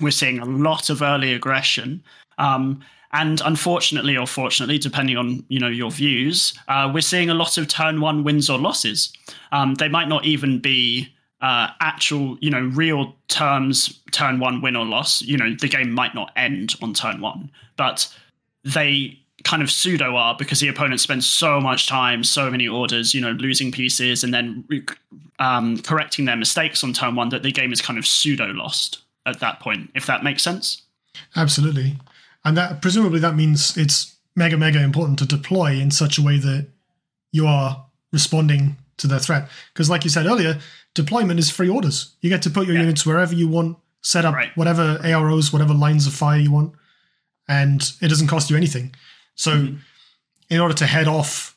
we're seeing a lot of early aggression. Um, and unfortunately or fortunately, depending on you know your views, uh, we're seeing a lot of turn one wins or losses. Um, they might not even be uh, actual, you know, real terms, turn one win or loss. You know, the game might not end on turn one, but they kind of pseudo are because the opponent spends so much time, so many orders, you know, losing pieces and then um, correcting their mistakes on turn one that the game is kind of pseudo lost at that point, if that makes sense. Absolutely. And that presumably that means it's mega, mega important to deploy in such a way that you are responding to their threat. Because, like you said earlier, deployment is free orders. You get to put your yeah. units wherever you want, set up right. whatever AROs, whatever lines of fire you want, and it doesn't cost you anything. So, mm-hmm. in order to head off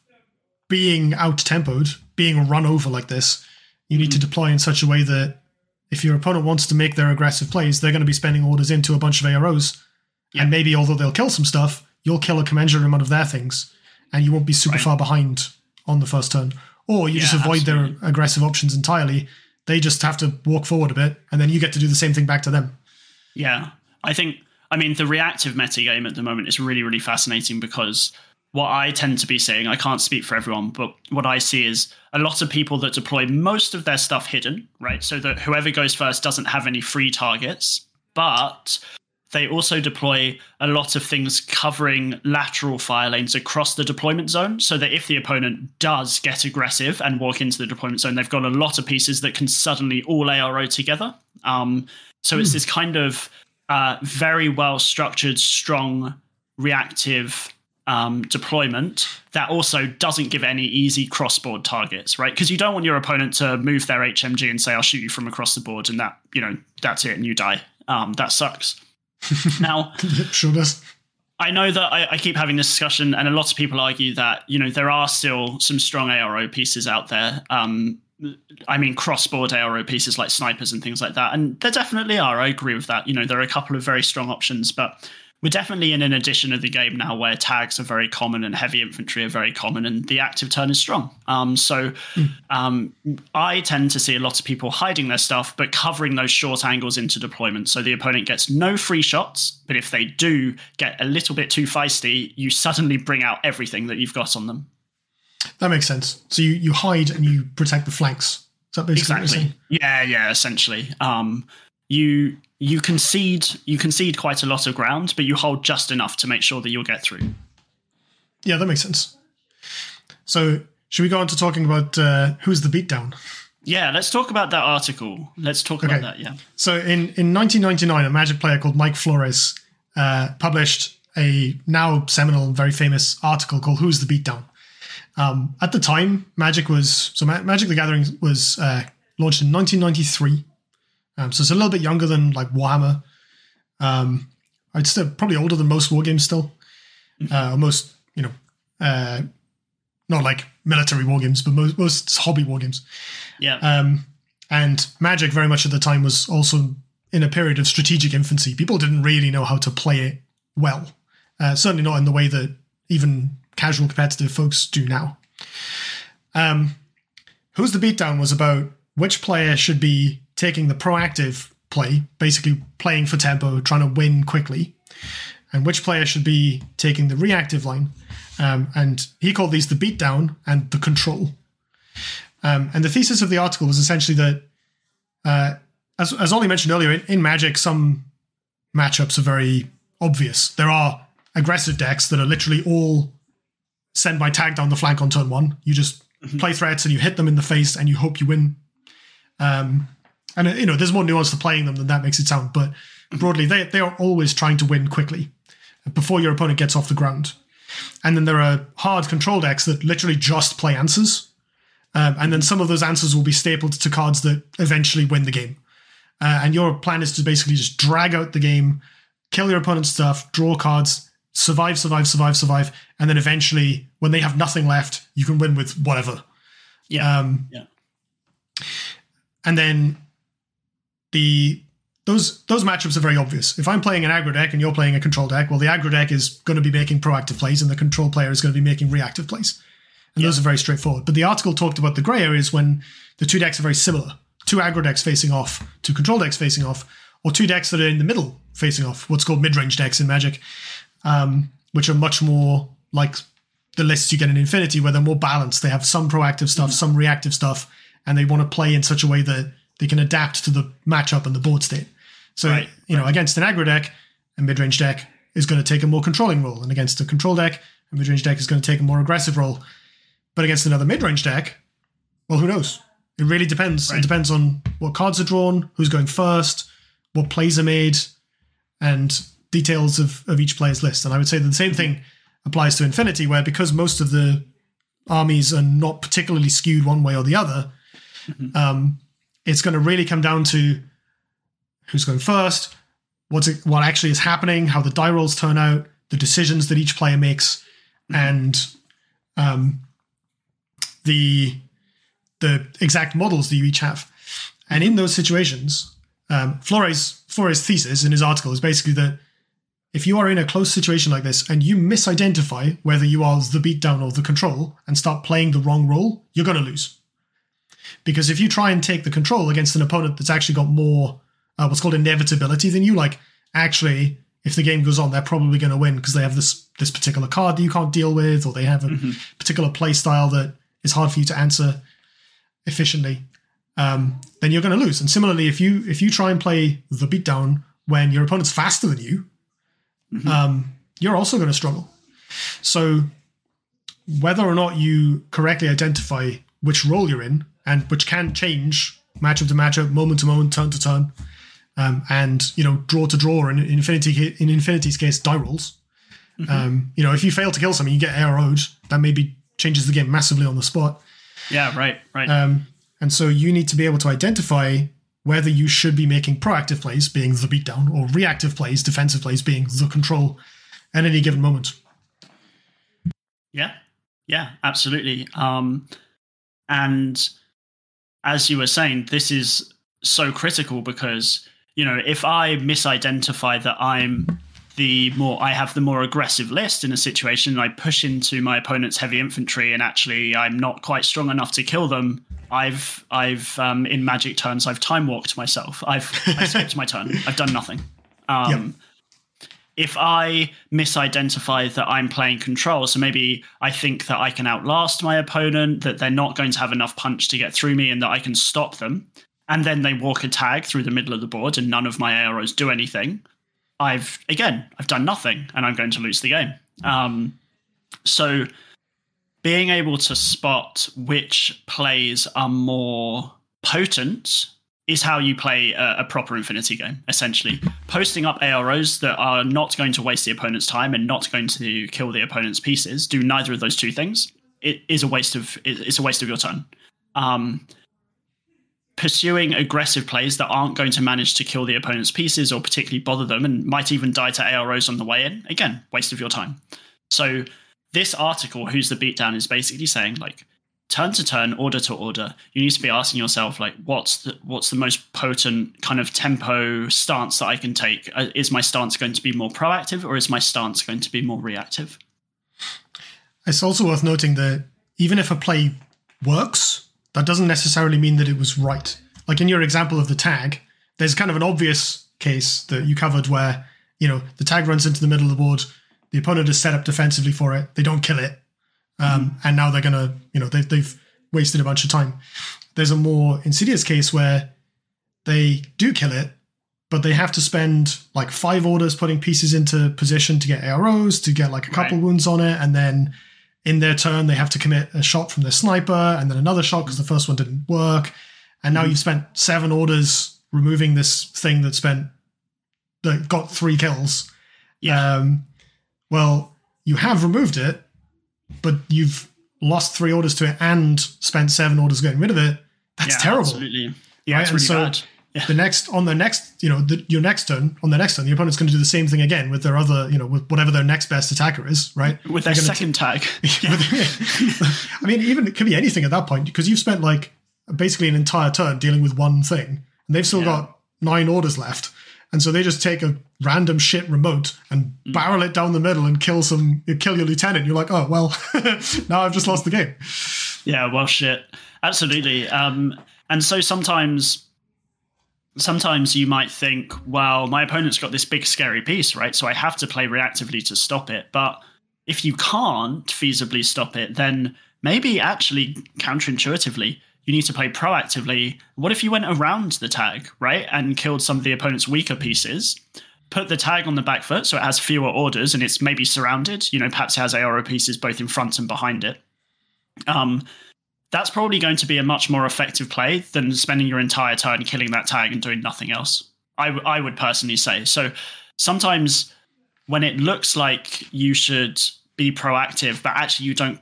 being out tempoed, being run over like this, you need mm-hmm. to deploy in such a way that if your opponent wants to make their aggressive plays, they're going to be spending orders into a bunch of AROs. Yeah. And maybe, although they'll kill some stuff, you'll kill a commander commensurate amount of their things, and you won't be super right. far behind on the first turn. Or you yeah, just avoid absolutely. their aggressive options entirely. They just have to walk forward a bit, and then you get to do the same thing back to them. Yeah. I think I mean, the reactive meta game at the moment is really, really fascinating because what I tend to be seeing, I can't speak for everyone, but what I see is a lot of people that deploy most of their stuff hidden, right? So that whoever goes first doesn't have any free targets, but they also deploy a lot of things covering lateral fire lanes across the deployment zone so that if the opponent does get aggressive and walk into the deployment zone, they've got a lot of pieces that can suddenly all ARO together. Um, so mm. it's hmm. this kind of uh, very well structured, strong, reactive um, deployment that also doesn't give any easy crossboard targets, right? Because you don't want your opponent to move their HMG and say, "I'll shoot you from across the board," and that you know that's it, and you die. Um, that sucks. now, sure does. I know that I, I, keep having this discussion, and a lot of people argue that you know there are still some strong ARO pieces out there. Um, I mean, cross-board ARO pieces like snipers and things like that, and there definitely are. I agree with that. You know, there are a couple of very strong options, but we're definitely in an edition of the game now where tags are very common and heavy infantry are very common, and the active turn is strong. Um, so mm. um, I tend to see a lot of people hiding their stuff, but covering those short angles into deployment, so the opponent gets no free shots. But if they do get a little bit too feisty, you suddenly bring out everything that you've got on them. That makes sense. So you, you hide and you protect the flanks. Is that basically exactly? Yeah, yeah, essentially. Um, you you concede you concede quite a lot of ground, but you hold just enough to make sure that you'll get through. Yeah, that makes sense. So should we go on to talking about uh, who's the beatdown? Yeah, let's talk about that article. Let's talk okay. about that. Yeah. So in in 1999, a Magic player called Mike Flores uh, published a now seminal and very famous article called "Who's the Beatdown." Um, at the time, Magic was so Magic the Gathering was uh, launched in 1993. Um, so it's a little bit younger than like Warhammer. Um, it's still probably older than most war games still. Mm-hmm. Uh, most you know, uh, not like military war games, but most, most hobby war games. Yeah. Um, and Magic very much at the time was also in a period of strategic infancy. People didn't really know how to play it well. Uh, certainly not in the way that even casual competitive folks do now. Um, Who's the Beatdown was about which player should be taking the proactive play, basically playing for tempo, trying to win quickly, and which player should be taking the reactive line. Um, and he called these the beatdown and the control. Um, and the thesis of the article was essentially that, uh, as, as Ollie mentioned earlier, in, in Magic, some matchups are very obvious. There are aggressive decks that are literally all send my tag down the flank on turn one. You just mm-hmm. play threats and you hit them in the face and you hope you win. Um, and you know, there's more nuance to playing them than that makes it sound, but broadly, they they are always trying to win quickly before your opponent gets off the ground. And then there are hard control decks that literally just play answers, um, and then some of those answers will be stapled to cards that eventually win the game. Uh, and your plan is to basically just drag out the game, kill your opponent's stuff, draw cards, survive, survive, survive, survive, and then eventually, when they have nothing left, you can win with whatever. Yeah. Um, yeah. And then the those those matchups are very obvious. If I'm playing an aggro deck and you're playing a control deck, well, the aggro deck is going to be making proactive plays, and the control player is going to be making reactive plays. And those are very straightforward. But the article talked about the grey areas when the two decks are very similar. Two aggro decks facing off, two control decks facing off, or two decks that are in the middle facing off, what's called mid-range decks in Magic, um, which are much more like the lists you get in Infinity, where they're more balanced. They have some proactive stuff, some reactive stuff, and they want to play in such a way that they can adapt to the matchup and the board state. So, Right, you know, against an aggro deck, a mid-range deck is going to take a more controlling role, and against a control deck, a mid-range deck is going to take a more aggressive role. But against another mid-range deck, well, who knows? It really depends. It depends on what cards are drawn, who's going first, what plays are made, and details of, of each player's list. And I would say that the same thing applies to Infinity, where because most of the armies are not particularly skewed one way or the other, um, it's going to really come down to who's going first, what's it, what actually is happening, how the die rolls turn out, the decisions that each player makes, and um, the the exact models that you each have. And in those situations, um, Flores Flores' thesis in his article is basically that if you are in a close situation like this and you misidentify whether you are the beatdown or the control and start playing the wrong role, you're going to lose. Because if you try and take the control against an opponent that's actually got more uh, what's called inevitability than you, like actually, if the game goes on, they're probably going to win because they have this this particular card that you can't deal with, or they have a particular play style that is hard for you to answer efficiently. Um, then you're going to lose. And similarly, if you if you try and play the beatdown when your opponent's faster than you, um, you're also going to struggle. So whether or not you correctly identify which role you're in and which can change matchup to matchup, moment to moment, turn to turn, um, and you know draw to draw in infinity in infinity's case die rolls. Um, you know if you fail to kill something, you get arrowed. That maybe changes the game massively on the spot. Yeah, right, right. Um, and so you need to be able to identify whether you should be making proactive plays, being the beatdown, or reactive plays, defensive plays, being the control, at any given moment. Yeah, yeah, absolutely. Um, and as you were saying, this is so critical because you know if I misidentify that I'm the more I have the more aggressive list in a situation, and I push into my opponent's heavy infantry, and actually I'm not quite strong enough to kill them. I've I've um, in magic terms I've time walked myself. I've I skipped my turn. I've done nothing. Um, if I misidentify that I'm playing control, so maybe I think that I can outlast my opponent, that they're not going to have enough punch to get through me, and that I can stop them, and then they walk a tag through the middle of the board, and none of my AROs do anything. I've again, I've done nothing, and I'm going to lose the game. Um, so, being able to spot which plays are more potent is how you play a, a, proper Infinity game, essentially. Posting up AROs that are not going to waste the opponent's time and not going to kill the opponent's pieces, do neither of those two things. It is a waste of it's a waste of your turn. Um, pursuing aggressive plays that aren't going to manage to kill the opponent's pieces or particularly bother them and might even die to AROs on the way in, again, waste of your time. So this article, Who's the Beatdown, is basically saying like turn to turn, order to order, you need to be asking yourself like, what's the what's the most potent kind of tempo stance that I can take? Uh, Is my stance going to be more proactive, or is my stance going to be more reactive? It's also worth noting that even if a play works, that doesn't necessarily mean that it was right. Like in your example of the tag, there's kind of an obvious case that you covered where you know the tag runs into the middle of the board, the opponent is set up defensively for it, they don't kill it, um, and now they're gonna, you know, they've, they've wasted a bunch of time. There's a more insidious case where they do kill it, but they have to spend like five orders putting pieces into position to get AROs, to get like a couple Right. wounds on it, and then in their turn they have to commit a shot from their sniper, and then another shot because the first one didn't work, and now you've spent seven orders removing this thing that spent that got three kills. Yeah. Um, well, you have removed it, but you've lost three orders to it and spent seven orders getting rid of it. That's yeah, terrible. Absolutely. Yeah, Right, it's really so- bad. Yeah. the next on the next, you know, the, your next turn on the next turn, the opponent's going to do the same thing again with their other, you know, with whatever their next best attacker is, right? With their second tag. I mean, even it could be anything at that point because you've spent like basically an entire turn dealing with one thing, and they've still Yeah. got nine orders left, and so they just take a random shit remote and Mm. barrel it down the middle and kill some, kill your lieutenant. You're like, oh well, now I've just lost the game. Yeah, well, shit. Absolutely. Um, and so sometimes, sometimes you might think, well, my opponent's got this big scary piece, right? So I have to play reactively to stop it. But if you can't feasibly stop it, then maybe actually counterintuitively, you need to play proactively. What if you went around the tag, right, and killed some of the opponent's weaker pieces? Put the tag on the back foot so it has fewer orders and it's maybe surrounded. You know, perhaps it has ARO pieces both in front and behind it. Um, that's probably going to be a much more effective play than spending your entire turn killing that tag and doing nothing else. I, w- I would personally say. So sometimes when it looks like you should be proactive, but actually you don't.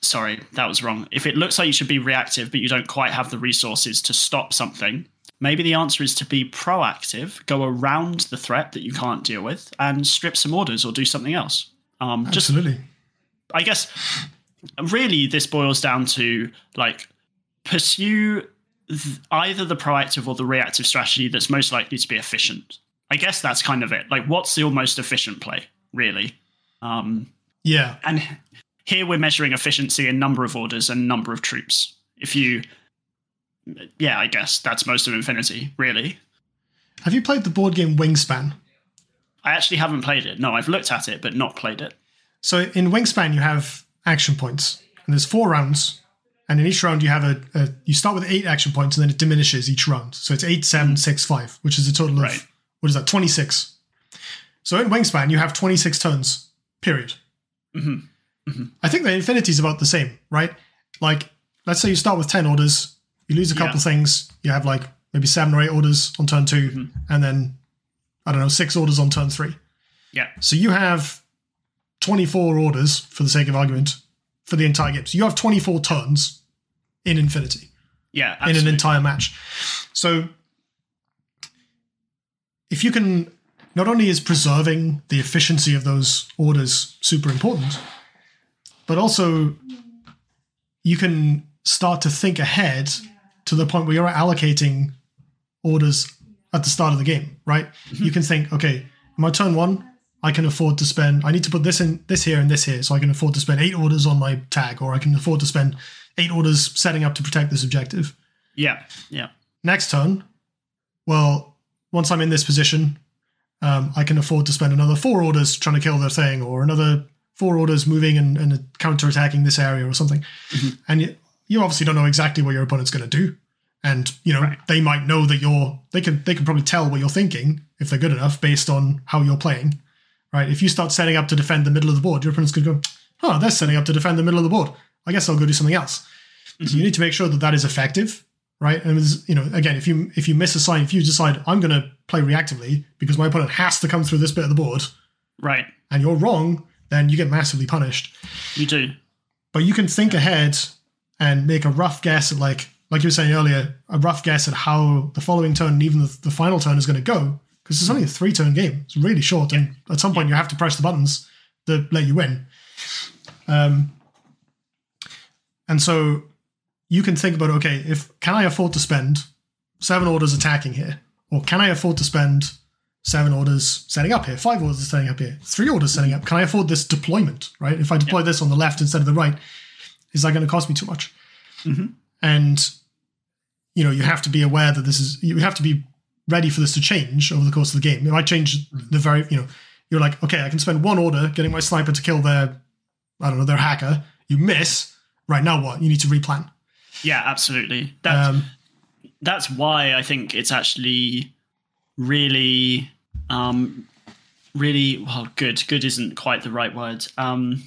Sorry, that was wrong. If it looks like you should be reactive, but you don't quite have the resources to stop something, maybe the answer is to be proactive, go around the threat that you can't deal with, and strip some orders or do something else. Um, just Absolutely. I guess really this boils down to like pursue th- either the proactive or the reactive strategy that's most likely to be efficient. I guess that's kind of it. Like, what's your most efficient play, really? Um, Yeah. and here we're measuring efficiency in number of orders and number of troops. If you, yeah, I guess that's most of Infinity, really. Have you played the board game Wingspan? I actually haven't played it. No, I've looked at it, but not played it. So in Wingspan, you have action points, and there's four rounds, and in each round you have a, a you start with eight action points, and then it diminishes each round. So it's eight, seven, six, five, which is a total of Right. what is that? Twenty six. So in Wingspan, you have twenty six turns. Period. Mhm. I think the Infinity is about the same, right? Like, let's say you start with ten orders, you lose a couple Yeah. things, you have like maybe seven or eight orders on turn 2 Mm-hmm. and then I don't know six orders on turn three. Yeah. So you have 24 orders, for the sake of argument, for the entire game. So you have 24 turns in Infinity, Yeah. in an entire match. So if you can, not only is preserving the efficiency of those orders super important, but also you can start to think ahead to the point where you're allocating orders at the start of the game, right? Mm-hmm. You can think, okay, my turn one, I can afford to spend. I need to put this in, this here, and this here, so I can afford to spend eight orders on my tag, or I can afford to spend eight orders setting up to protect this objective. yeah. Yeah. Next turn, well, once I'm in this position, um, I can afford to spend another four orders trying to kill their thing, or another four orders moving and, and counter attacking this area or something. And you, you obviously don't know exactly what your opponent's going to do, and you know Right. they might know that you're. They can they can probably tell what you're thinking if they're good enough based on how you're playing. Right? If you start setting up to defend the middle of the board, your opponent's going to go, "Oh, they're setting up to defend the middle of the board. I guess I'll go do something else." So you mm-hmm. need to make sure that that is effective, right? And you know, again, if you if you miss a sign, if you decide I'm going to play reactively because my opponent has to come through this bit of the board, Right. and you're wrong, then you get massively punished. You do. But you can think ahead and make a rough guess at like like you were saying earlier, a rough guess at how the following turn and even the, the final turn is going to go because it's only a three turn game. It's really short, and at some point you have to press the buttons that let you win. Um, and so you can think about okay, if can I afford to spend seven orders attacking here, or can I afford to spend seven orders setting up here, five orders setting up here, three orders setting up? Can I afford this deployment? Right? If I deploy this on the left instead of the right, is that going to cost me too much? Mhm. And you know, you have to be aware that this is you have to be ready for this to change over the course of the game. It might change the very you know, you're like, okay, I can spend one order getting my sniper to kill their I don't know, their hacker. You miss. Right now what? You need to replan. Yeah, absolutely. That's Um, that's why I think it's actually really, um, really well. Good. Good isn't quite the right word. Um,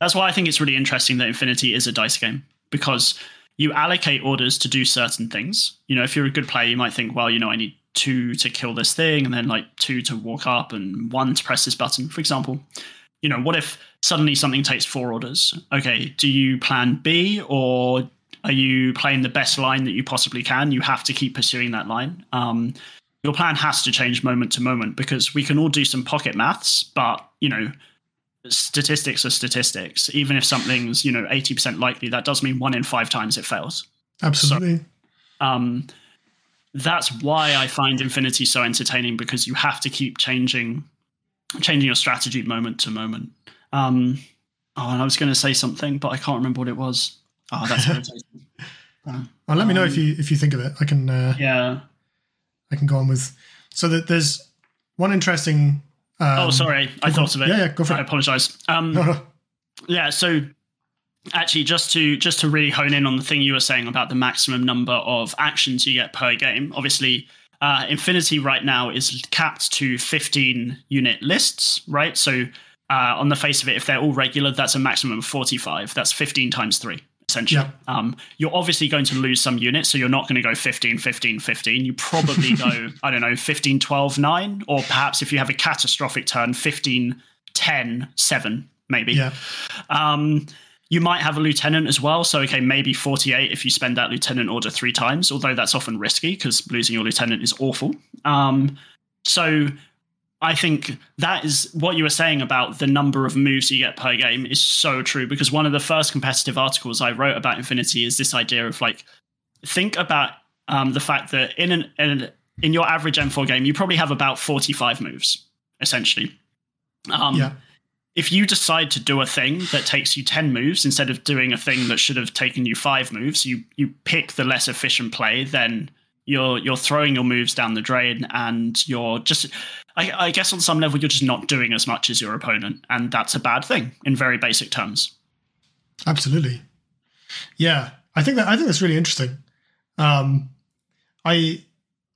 that's why I think it's really interesting that Infinity is a dice game because you allocate orders to do certain things. You know, if you're a good player, you might think, well, you know, I need two to kill this thing, and then like two to walk up, and one to press this button, for example. You know, what if suddenly something takes four orders? Okay, do you plan B or Are you playing the best line that you possibly can? You have to keep pursuing that line. Um, your plan has to change moment to moment because we can all do some pocket maths, but you know, statistics are statistics. Even if something's you know eighty percent likely, that does mean one in five times it fails. Absolutely. So, um, that's why I find Infinity so entertaining because you have to keep changing, changing your strategy moment to moment. Um, oh, and I was going to say something, but I can't remember what it was. Oh, that's irritating. Uh, well, let me know if you if you think of it. I can. Uh, yeah. I can go on with. So that there's one interesting. Um, oh, sorry, I thought of it. Yeah, yeah, go for I it. I apologize. Um, No, no. yeah, so actually, just to just to really hone in on the thing you were saying about the maximum number of actions you get per game. Obviously, uh, Infinity right now is capped to 15 unit lists, right? So uh, on the face of it, if they're all regular, that's a maximum of 45. That's 15 times three. Essentially, Yeah. um, you're obviously going to lose some units, so you're not going to go 15, 15, 15. You probably go, I don't know, 15, 12, 9, or perhaps if you have a catastrophic turn, 15, 10, 7, maybe. Yeah. Um, you might have a lieutenant as well. So, okay, maybe 48 if you spend that lieutenant order three times, although that's often risky because losing your lieutenant is awful. Um, so, I think that is what you were saying about the number of moves you get per game is so true because one of the first competitive articles I wrote about Infinity is this idea of like, think about um, the fact that in an in, in your average N4 game, you probably have about 45 moves, essentially. Um, yeah. If you decide to do a thing that takes you 10 moves instead of doing a thing that should have taken you five moves you you pick the less efficient play then you're you're throwing your moves down the drain and you're just I, I guess on some level you're just not doing as much as your opponent and that's a bad thing in very basic terms Absolutely. Yeah, I think that I think that's really interesting. Um, I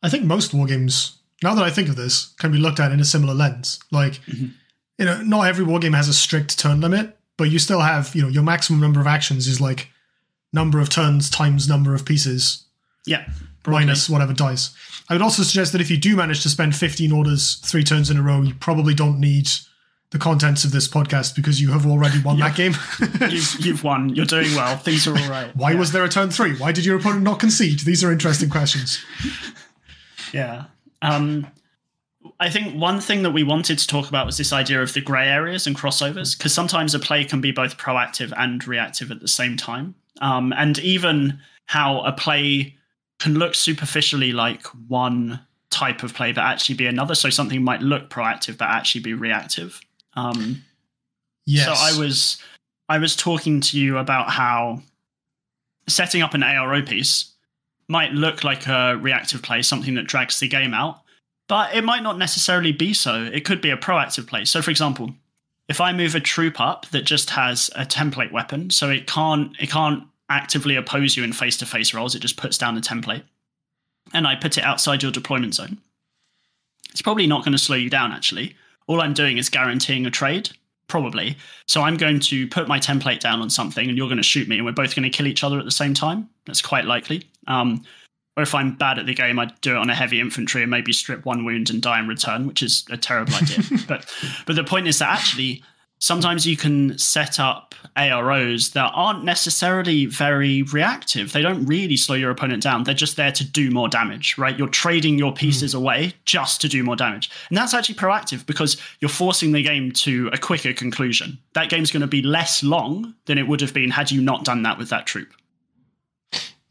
I think most war games, now that I think of this, can be looked at in a similar lens. Like, Mhm. You know, not every war game has a strict turn limit, but you still have, you know, your maximum number of actions is like number of turns times number of pieces yeah broadly. minus whatever dice. I would also suggest that if you do manage to spend 15 orders three turns in a row, you probably don't need the contents of this podcast because you have already won that game. you've, you've won you're doing well things are all right Why yeah. was there a turn three? Why did your opponent not concede? These are interesting questions. Yeah. Um, I think one thing that we wanted to talk about was this idea of the grey areas and crossovers, because sometimes a play can be both proactive and reactive at the same time. Um, and even how a play can look superficially like one type of play, but actually be another. So something might look proactive, but actually be reactive. Um, Yes. so I was I was talking to you about how setting up an ARO piece might look like a reactive play, something that drags the game out, but it might not necessarily be so. It could be a proactive play. So for example, if I move a troop up that just has a template weapon, so it can't it can't actively oppose you in face-to-face rolls, it just puts down a template. And I put it outside your deployment zone. It's probably not going to slow you down actually. All I'm doing is guaranteeing a trade probably. So I'm going to put my template down on something, and you're going to shoot me, and we're both going to kill each other at the same time. That's quite likely. Um, or if I'm bad at the game, I'd do it on a heavy infantry and maybe strip one wound and die in return, which is a terrible idea. but but the point is that actually sometimes you can set up AROs that aren't necessarily very reactive. They don't really slow your opponent down. They're just there to do more damage, right? You're trading your hmm. pieces away just to do more damage. And that's actually proactive because you're forcing the game to a quicker conclusion. That game's going to be less long than it would have been had you not done that with that troop.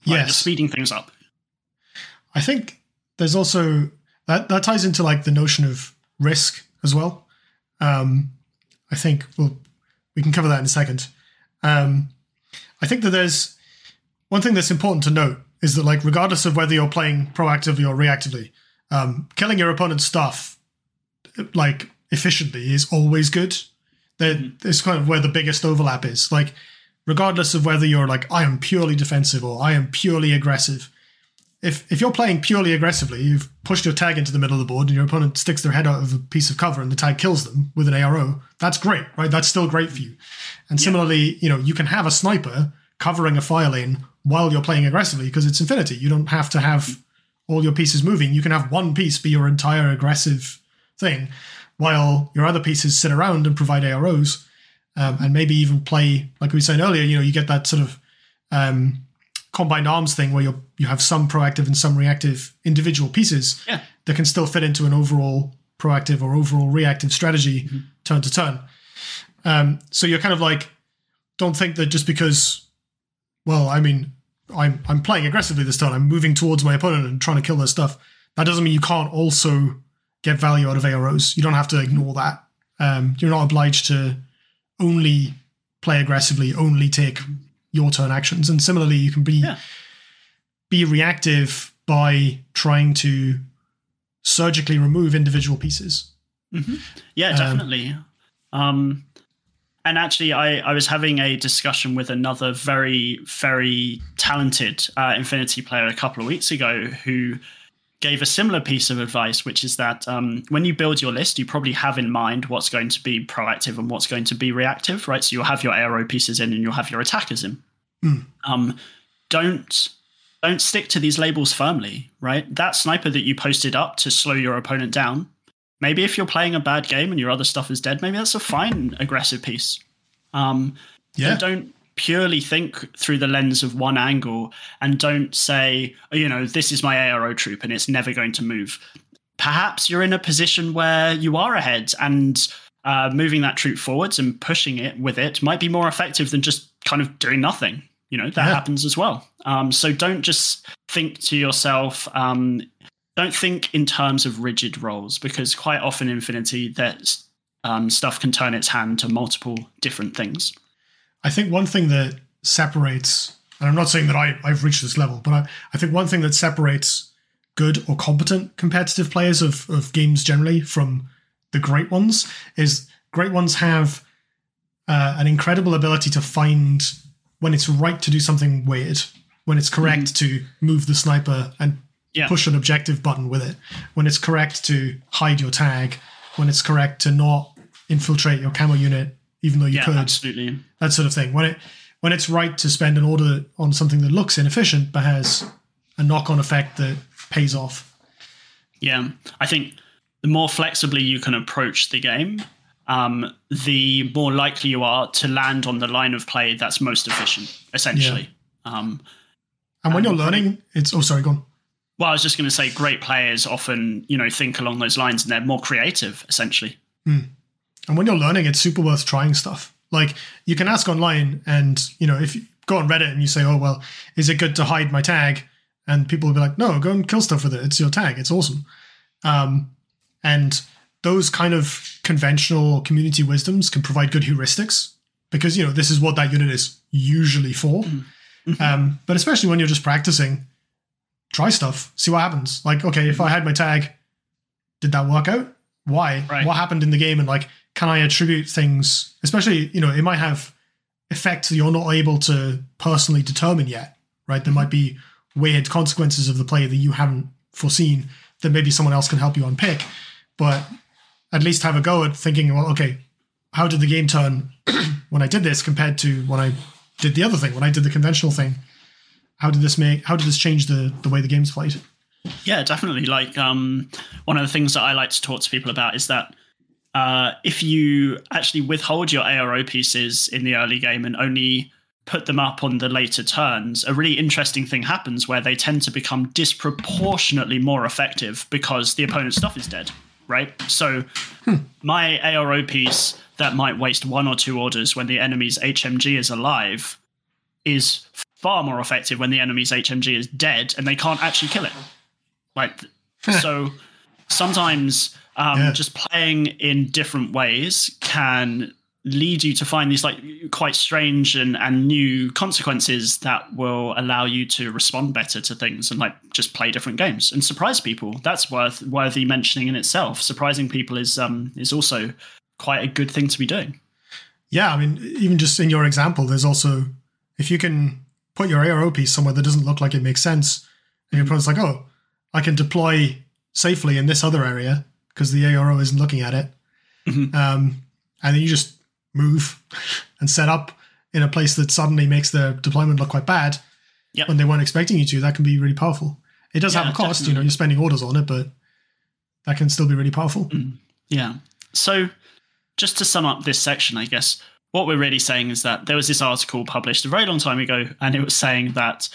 Yes. speeding things up. I think there's also that that ties into like the notion of risk as well. Um, I think we'll we can cover that in a second. Um, I think that there's one thing that's important to note is that like regardless of whether you're playing proactively or reactively, um, killing your opponent's stuff like efficiently is always good. That is kind of where the biggest overlap is. Like regardless of whether you're like I am purely defensive or I am purely aggressive if if you're playing purely aggressively, you've pushed your tag into the middle of the board, and your opponent sticks their head out of a piece of cover, and the tag kills them with an ARO. That's great, right? That's still great for you. And similarly, you know, you can have a sniper covering a fire lane while you're playing aggressively because it's infinity. You don't have to have all your pieces moving. You can have one piece be your entire aggressive thing, while your other pieces sit around and provide AROs, um, and maybe even play like we were saying earlier. You know, you get that sort of um, combined arms thing where you you have some proactive and some reactive individual pieces Yeah. that can still fit into an overall proactive or overall reactive strategy Mm-hmm. turn to turn. Um, so you're kind of like, don't think that just because, well, I mean, I'm I'm playing aggressively this turn. I'm moving towards my opponent and trying to kill their stuff. That doesn't mean you can't also get value out of AROs. You don't have to ignore that. Um, you're not obliged to only play aggressively, only take your turn actions. And similarly, you can be Yeah. be reactive by trying to surgically remove individual pieces. Yeah, Um, definitely. Um, and actually, I, I was having a discussion with another very, very talented uh, Infinity player a couple of weeks ago who gave a similar piece of advice, which is that um, when you build your list, you probably have in mind what's going to be proactive and what's going to be reactive, right? So you'll have your ARO pieces in and you'll have your attackers in. Hmm. Um, don't don't stick to these labels firmly, right? That sniper that you posted up to slow your opponent down, maybe if you're playing a bad game and your other stuff is dead, maybe that's a fine aggressive piece. Um, Yeah. don't purely think through the lens of one angle and don't say, oh, you know, this is my ARO troop and it's never going to move. Perhaps you're in a position where you are ahead and uh, moving that troop forwards and pushing it with it might be more effective than just kind of doing nothing. You know, that Yeah. happens as well. Um, so don't just think to yourself, um, don't think in terms of rigid roles because quite often Infinity, that um, stuff can turn its hand to multiple different things. I think one thing that separates, and I'm not saying that I, I've reached this level, but I, I think one thing that separates good or competent competitive players of, of games generally from the great ones is great ones have uh, an incredible ability to find when it's right to do something weird, when it's correct to move the sniper and Yeah. push an objective button with it, when it's correct to hide your tag, when it's correct to not infiltrate your camo unit, even though you yeah, could absolutely. that sort of thing. When it when it's right to spend an order on something that looks inefficient but has a knock-on effect that pays off. Yeah, I think the more flexibly you can approach the game, um, the more likely you are to land on the line of play that's most efficient. Essentially. Um, And when Um, you're learning, it's oh sorry, go on. well, I was just going to say, great players often, you know, think along those lines, and they're more creative. Essentially. And when you're learning, it's super worth trying stuff. Like you can ask online, and you know if you go on Reddit and you say, "Oh well, is it good to hide my tag?" and people will be like, "No, go and kill stuff with it. It's your tag. It's awesome." Um, and those kind of conventional community wisdoms can provide good heuristics because you know this is what that unit is usually for. Um, but especially when you're just practicing, try stuff, see what happens. Like, okay, if I had my tag, did that work out? Why? Right. What happened in the game? And like, can I attribute things? Especially, you know, it might have effects that you're not able to personally determine yet, right? There might be weird consequences of the play that you haven't foreseen that maybe someone else can help you unpick. But at least have a go at thinking, well, okay, how did the game turn when I did this compared to when I did the other thing, when I did the conventional thing? How did this make? How did this change the the way the game's played? Yeah, definitely. Like um, one of the things that I like to talk to people about is that uh, if you actually withhold your ARO pieces in the early game and only put them up on the later turns, a really interesting thing happens where they tend to become disproportionately more effective because the opponent's stuff is dead, right? So my ARO piece that might waste one or two orders when the enemy's HMG is alive is far more effective when the enemy's HMG is dead and they can't actually kill it. Like, so sometimes um, Yeah. just playing in different ways can lead you to find these like quite strange and, and new consequences that will allow you to respond better to things and like just play different games and surprise people. That's worth worthy mentioning in itself. Surprising people is um is also quite a good thing to be doing. Yeah, I mean, even just in your example, there's also if you can put your ARO piece somewhere that doesn't look like it makes sense, and your opponent's like, oh, I can deploy safely in this other area because the ARO isn't looking at it, Mhm. um, and then you just move and set up in a place that suddenly makes the deployment look quite bad Yep. when they weren't expecting you to. That can be really powerful. It does Yeah, have a cost, you know, you're spending orders on it, but that can still be really powerful. Yeah. So, just to sum up this section, I guess what we're really saying is that there was this article published a very long time ago, and it was saying that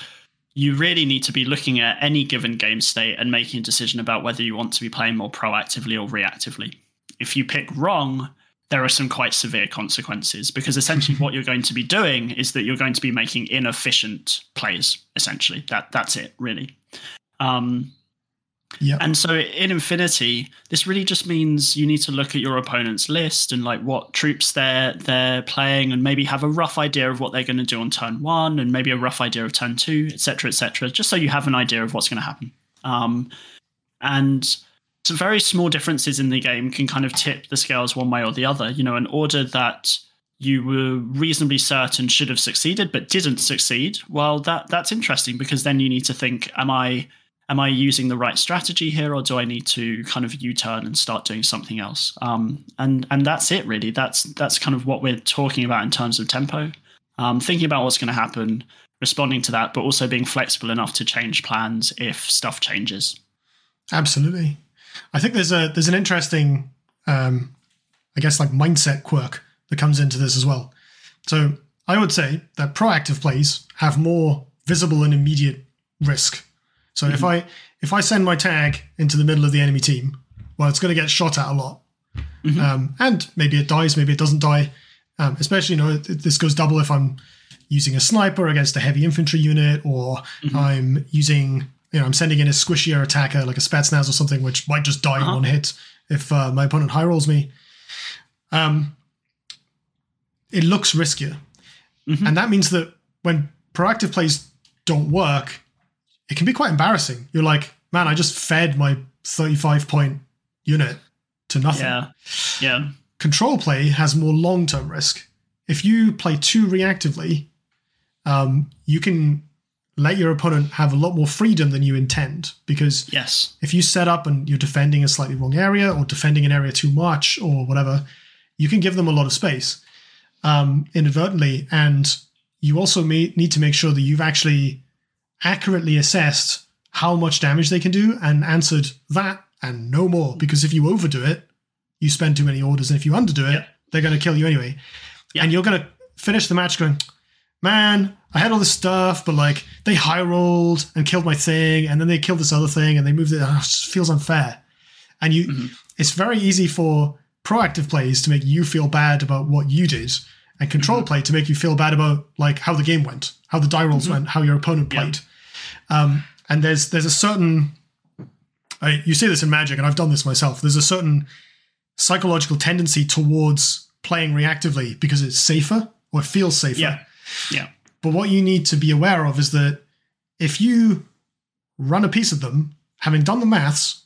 you really need to be looking at any given game state and making a decision about whether you want to be playing more proactively or reactively. If you pick wrong, there are some quite severe consequences because essentially what you're going to be doing is that you're going to be making inefficient plays. Essentially, that that's it, really. Um, Yeah. and so in Infinity, this really just means you need to look at your opponent's list and like what troops they're they're playing, and maybe have a rough idea of what they're going to do on turn one, and maybe a rough idea of turn two, etc., etc. just so you have an idea of what's going to happen. Um, and some very small differences in the game can kind of tip the scales one way or the other. You know, an order that you were reasonably certain should have succeeded but didn't succeed. Well, that that's interesting because then you need to think: Am I am I using the right strategy here, or do I need to kind of U-turn and start doing something else? Um, and and that's it really. That's that's kind of what we're talking about in terms of tempo. Um, thinking about what's going to happen, responding to that, but also being flexible enough to change plans if stuff changes. Absolutely. I think there's a there's an interesting, um, I guess, like mindset quirk that comes into this as well. So I would say that proactive plays have more visible and immediate risk. So if I if I send my tag into the middle of the enemy team, well, it's going to get shot at a lot, um, and maybe it dies, maybe it doesn't die. Um, especially, you know, th- this goes double if I'm using a sniper against a heavy infantry unit, or I'm using, you know, I'm sending in a squishier attacker like a Spetsnaz or something, which might just die in one hit if uh, my opponent high rolls me. Um, it looks riskier, and that means that when proactive plays don't work, it can be quite embarrassing. You're like, man, I just fed my 35 point unit to nothing Yeah, yeah, control play has more long term risk. If you play too reactively, um, you can let your opponent have a lot more freedom than you intend. Because yes, if you set up and you're defending a slightly wrong area or defending an area too much or whatever, you can give them a lot of space um, inadvertently. And you also may, need to make sure that you've actually accurately assessed how much damage they can do and answered that and no more. Because if you overdo it, you spend too many orders. And if you underdo it, Yeah. they're going to kill you anyway. Yeah. And you're going to finish the match going, man, I had all this stuff, but like they high rolled and killed my thing, and then they killed this other thing, and they moved it. ah, it just feels unfair. And you, it's very easy for proactive plays to make you feel bad about what you did, and control play to make you feel bad about like how the game went, how the die rolls went, how your opponent Yeah. Um, and there's there's a certain, I, you see this in Magic, and I've done this myself. There's a certain psychological tendency towards playing reactively because it's safer or it feels safer. yeah, yeah, But what you need to be aware of is that if you run a piece of them, having done the maths,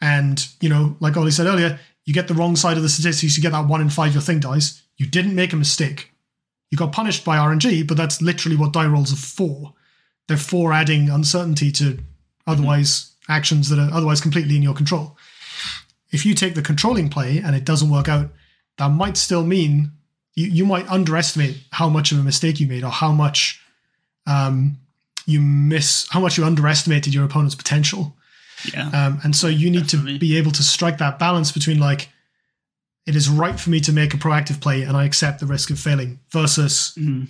and you know, like Ollie said earlier, you get the wrong side of the statistics, you get that one in five your thing dies. You didn't make a mistake. You got punished by RNG, but that's literally what die rolls are for. They're for adding uncertainty to otherwise actions that are otherwise completely in your control. If you take the controlling play and it doesn't work out, that might still mean you, you might underestimate how much of a mistake you made or how much um, you miss, how much you underestimated your opponent's potential. yeah. Um, and so you need Definitely. to be able to strike that balance between like, it is right for me to make a proactive play and I accept the risk of failing versus Mhm.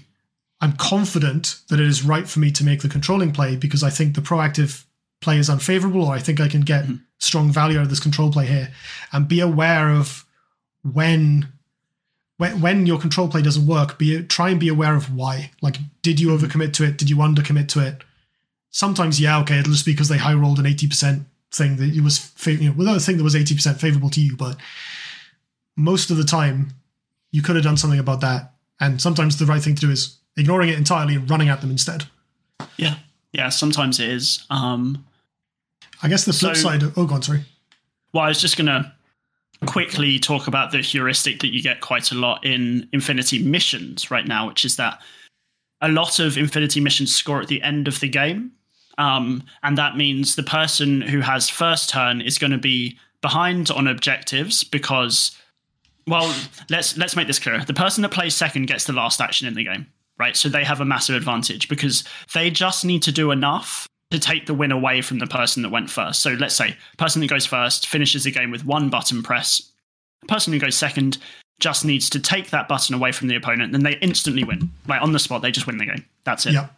I'm confident that it is right for me to make the controlling play because I think the proactive play is unfavorable or I think I can get hmm. strong value out of this control play here. And be aware of when when, when your control play doesn't work be try and be aware of why. Like did you hmm. overcommit to it? Did you undercommit to it? Sometimes yeah okay it'll just be because they high rolled an 80% thing that it was you know without a thing that was 80% favorable to you but most of the time you could have done something about that. And sometimes the right thing to do is ignoring it entirely and running at them instead yeah, yeah. Sometimes it is. Um, i guess the flip So- side oh go on sorry Well, I was just going to quickly talk about the heuristic that you get quite a lot in Infinity missions right now, which is that a lot of Infinity missions score at the end of the game. Um, and that means the person who has first turn is going to be behind on objectives because, well, let's let's make this clear. The person that plays second gets the last action in the game, right? So they have a massive advantage because they just need to do enough to take the win away from the person that went first. So let's say person that goes first finishes the game with one button press. The person who goes second just needs to take that button away from the opponent, then they instantly win. Like on the spot, they just win the game. That's it. yeah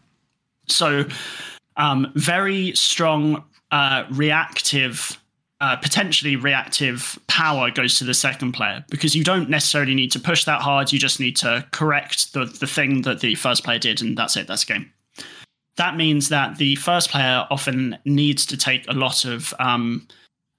So um, very strong uh, reactive uh, potentially reactive power goes to the second player because you don't necessarily need to push that hard. You just need to correct the, the thing that the first player did, and that's it. That's game. That means that the first player often needs to take a lot of um,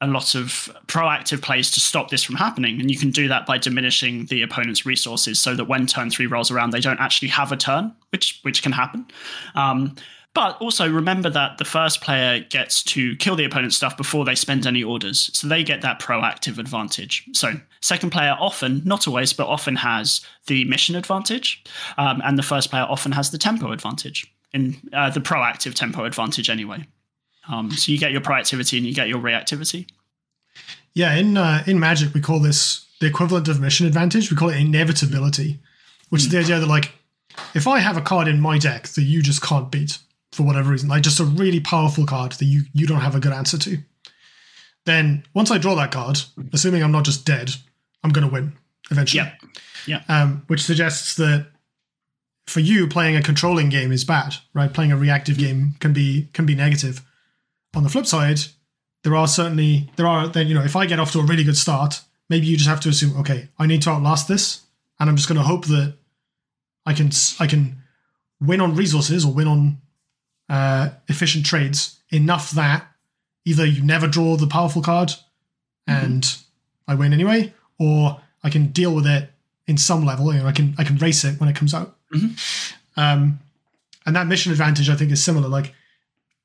a lot of proactive plays to stop this from happening, and you can do that by diminishing the opponent's resources, so that when turn three rolls around, they don't actually have a turn, which which can happen. Um, but also remember that the first player gets to kill the opponent's stuff before they spend any orders. So they get that proactive advantage. So second player often, not always, but often has the mission advantage. Um, and the first player often has the tempo advantage, in uh, the proactive tempo advantage anyway. Um, so you get your proactivity and you get your reactivity. Yeah, in uh, in Magic we call this the equivalent of mission advantage. We call it inevitability, which mm. is the idea that like if I have a card in my deck that you just can't beat, for whatever reason, like just a really powerful card that you you don't have a good answer to, then once I draw that card, assuming I'm not just dead, I'm going to win eventually. Yeah. Yeah. Um, which suggests that for you, playing a controlling game is bad, right? Playing a reactive game can be can be negative. On the flip side, there are certainly there are then you know if I get off to a really good start, maybe you just have to assume okay, I need to outlast this, and I'm just going to hope that I can I can win on resources or win on uh, efficient trades enough that either you never draw the powerful card and mm-hmm. I win anyway, or I can deal with it in some level. You know, I can I can race it when it comes out. Mm-hmm. Um, and that mission advantage, I think, is similar. Like,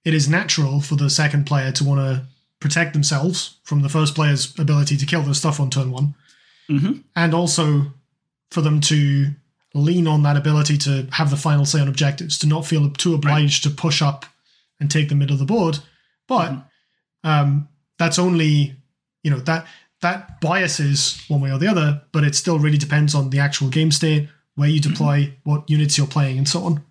it is natural for the second player to want to protect themselves from the first player's ability to kill their stuff on turn one, mm-hmm. and also for them to lean on that ability to have the final say on objectives, to not feel too obliged right. to push up and take the middle of the board. But mm-hmm. um, that's only, you know, that that biases one way or the other, but it still really depends on the actual game state, where you mm-hmm. deploy, mm-hmm. what units you're playing, and so on.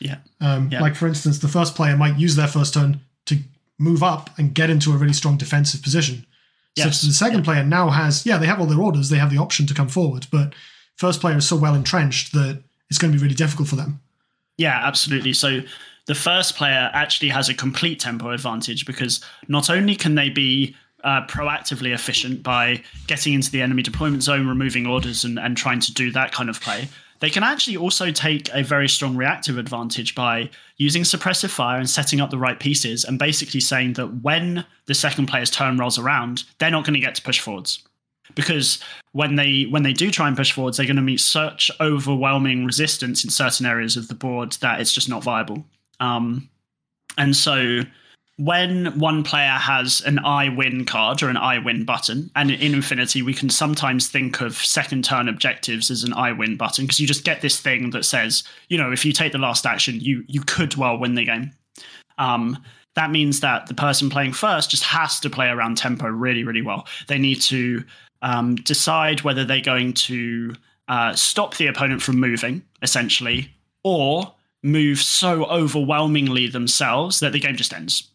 Yeah. Um, yeah. Like, for instance, the first player might use their first turn to move up and get into a really strong defensive position. Yes. So the second yeah. player now has, yeah, they have all their orders, they have the option to come forward, but first player is so well entrenched that it's going to be really difficult for them. Yeah, absolutely. So the first player actually has a complete tempo advantage because not only can they be uh, proactively efficient by getting into the enemy deployment zone, removing orders, and, and trying to do that kind of play, they can actually also take a very strong reactive advantage by using suppressive fire and setting up the right pieces and basically saying that when the second player's turn rolls around, they're not going to get to push forwards because when they when they do try and push forwards, they're going to meet such overwhelming resistance in certain areas of the board that it's just not viable. Um, and so when one player has an I win card or an I win button, and in Infinity, we can sometimes think of second turn objectives as an I win button because you just get this thing that says, you know, if you take the last action, you you could well win the game. Um, that means that the person playing first just has to play around tempo really, really well. They need to um, decide whether they're going to uh, stop the opponent from moving, essentially, or move so overwhelmingly themselves that the game just ends.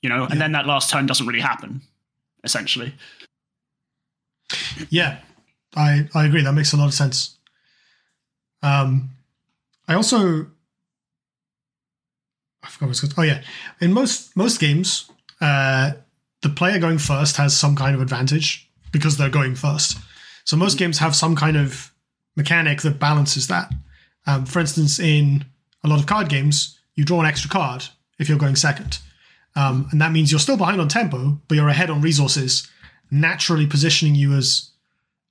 You know, yeah. and then that last turn doesn't really happen, essentially. Yeah, I I agree. That makes a lot of sense. Um, I also I forgot what's called. Oh yeah, in most most games, uh, the player going first has some kind of advantage because they're going first. So most games have some kind of mechanic that balances that. Um, for instance, in a lot of card games, you draw an extra card if you're going second. Um, and that means you're still behind on tempo, but you're ahead on resources, naturally positioning you as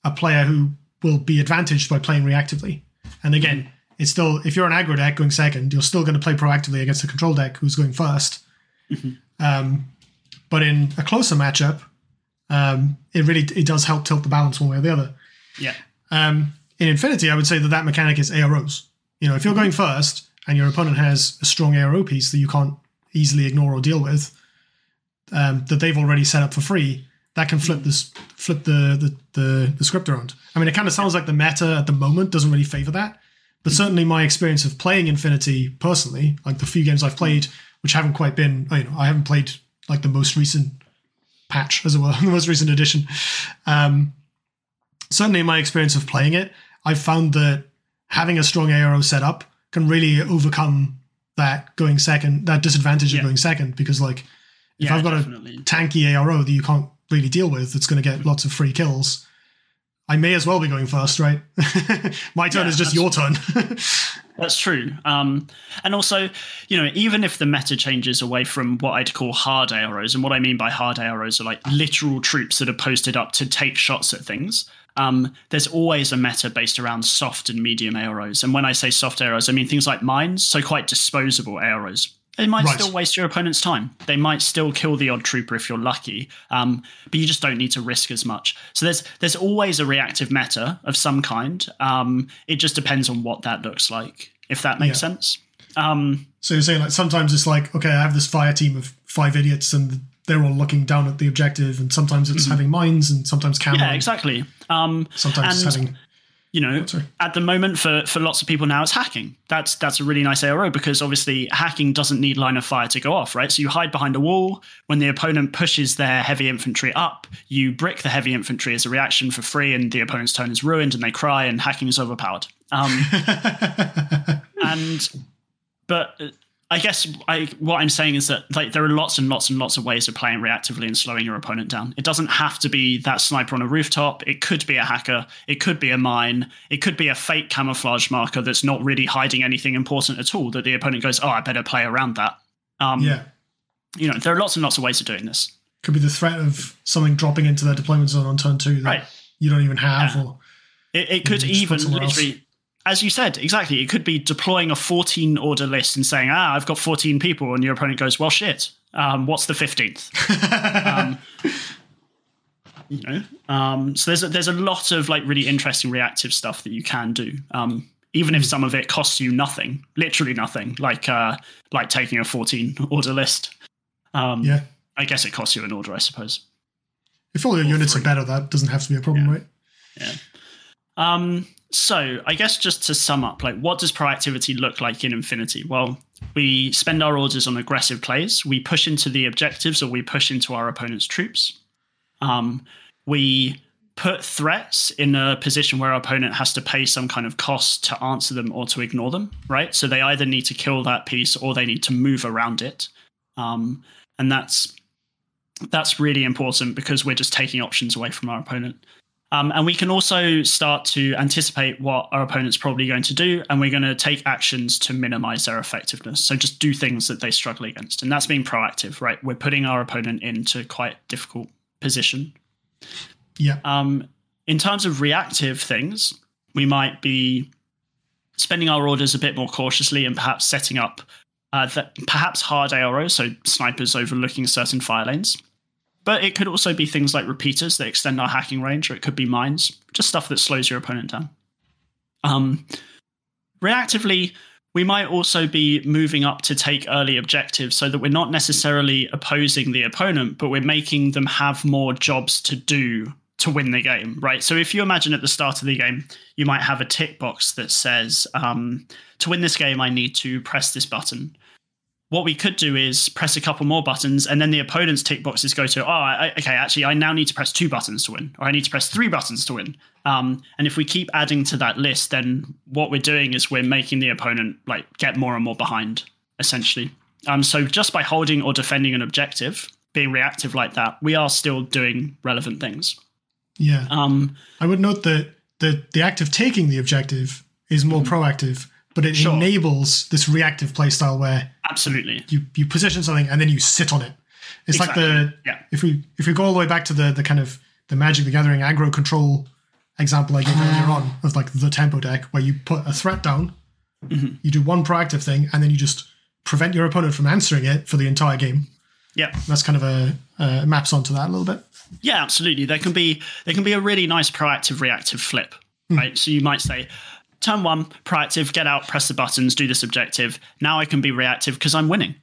a player who will be advantaged by playing reactively. And again, it's still, if you're an aggro deck going second, you're still going to play proactively against a control deck who's going 1st mm-hmm. um, but in a closer matchup, um, it really it does help tilt the balance one way or the other. Yeah. Um, in Infinity, I would say that that mechanic is AROs. You know, if you're going first and your opponent has a strong ARO piece that you can't easily ignore or deal with, um, that they've already set up for free, that can flip this flip the, the the the script around. I mean, it kind of sounds like the meta at the moment doesn't really favor that, but certainly my experience of playing Infinity personally, like the few games I've played, which haven't quite been, you know, I haven't played like the most recent patch, as it were, the most recent edition. Um, certainly, in my experience of playing it, I've found that having a strong ARO set up can really overcome that going second, that disadvantage Yeah. of going second, because like if Yeah, I've got definitely. a tanky ARO that you can't really deal with, that's going to get lots of free kills. I may as well be going first, right? My turn Yeah, is just your turn. That's true. Um, and also, you know, even if the meta changes away from what I'd call hard AROs, and what I mean by hard AROs are like literal troops that are posted up to take shots at things. Um, there's always a meta based around soft and medium AROs. And when I say soft AROs, I mean things like mines, so quite disposable AROs. They might Right. still waste your opponent's time. They might still kill the odd trooper if you're lucky, um, but you just don't need to risk as much. So there's there's always a reactive meta of some kind. Um, it just depends on what that looks like, if that makes Yeah. sense. Um, so you're saying like sometimes it's like, okay, I have this fire team of five idiots and they're all looking down at the objective, and sometimes it's having mines and sometimes. Mm-hmm. yeah, exactly. Um, Sometimes it's having you know, sorry. at the moment for for lots of people now, it's hacking. That's that's a really nice ARO because obviously hacking doesn't need line of fire to go off, right? So you hide behind a wall. When the opponent pushes their heavy infantry up, you brick the heavy infantry as a reaction for free, and the opponent's turn is ruined, and they cry, and hacking is overpowered. Um, and but uh, I guess I what I'm saying is that like there are lots and lots and lots of ways of playing reactively and slowing your opponent down. It doesn't have to be that sniper on a rooftop. It could be a hacker. It could be a mine. It could be a fake camouflage marker that's not really hiding anything important at all. That the opponent goes, oh, I better play around that. Um, yeah. You know, there are lots and lots of ways of doing this. Could be the threat of something dropping into their deployment zone on turn two that Right. you don't even have, Yeah. or It, it could even somewhere else. As you said, exactly. It could be deploying a 14 order list and saying, ah, I've got 14 people. And your opponent goes, well, shit. Um, what's the 15th? um, you know, um, so there's a, there's a lot of like really interesting reactive stuff that you can do. Um, even if some of it costs you nothing, literally nothing, like uh, like taking a 14 order list. Um, yeah. I guess it costs you an order, I suppose. If all your Or units three. are better, that doesn't have to be a problem, Yeah. right? Yeah. Um, so I guess just to sum up, like what does proactivity look like in Infinity? Well, we spend our orders on aggressive plays. We push into the objectives or we push into our opponent's troops. Um, we put threats in a position where our opponent has to pay some kind of cost to answer them or to ignore them, right? So they either need to kill that piece or they need to move around it. Um, and that's that's really important because we're just taking options away from our opponent. Um, and we can also start to anticipate what our opponent's probably going to do, and we're going to take actions to minimize their effectiveness. So just do things that they struggle against. And that's being proactive, right? We're putting our opponent into quite difficult position. Yeah. Um, in terms of reactive things, we might be spending our orders a bit more cautiously and perhaps setting up uh, that perhaps hard ARO, so snipers overlooking certain fire lanes. But it could also be things like repeaters that extend our hacking range, or it could be mines, just stuff that slows your opponent down. Um, reactively, we might also be moving up to take early objectives so that we're not necessarily opposing the opponent, but we're making them have more jobs to do to win the game, right? So if you imagine at the start of the game, you might have a tick box that says, um, to win this game, I need to press this button. What we could do is press a couple more buttons, and then the opponent's tick boxes go to, oh, I, okay, actually, I now need to press two buttons to win, or I need to press three buttons to win. Um, and if we keep adding to that list, then what we're doing is we're making the opponent like get more and more behind, essentially. Um, so just by holding or defending an objective, being reactive like that, we are still doing relevant things. Yeah. Um, I would note that the, the act of taking the objective is more proactive, but it. Sure. enables this reactive playstyle where absolutely. you, you position something and then you sit on it. It's like the Yeah. if we if we go all the way back to the the kind of the Magic the Gathering aggro control example I gave earlier on of like the tempo deck where you put a threat down, Mm-hmm. you do one proactive thing, and then you just prevent your opponent from answering it for the entire game. Yeah. That's kind of a uh, maps onto that a little bit. Yeah, absolutely. There can be there can be a really nice proactive reactive flip, right? So you might say, turn one, proactive, get out, press the buttons, do this objective. Now I can be reactive because I'm winning.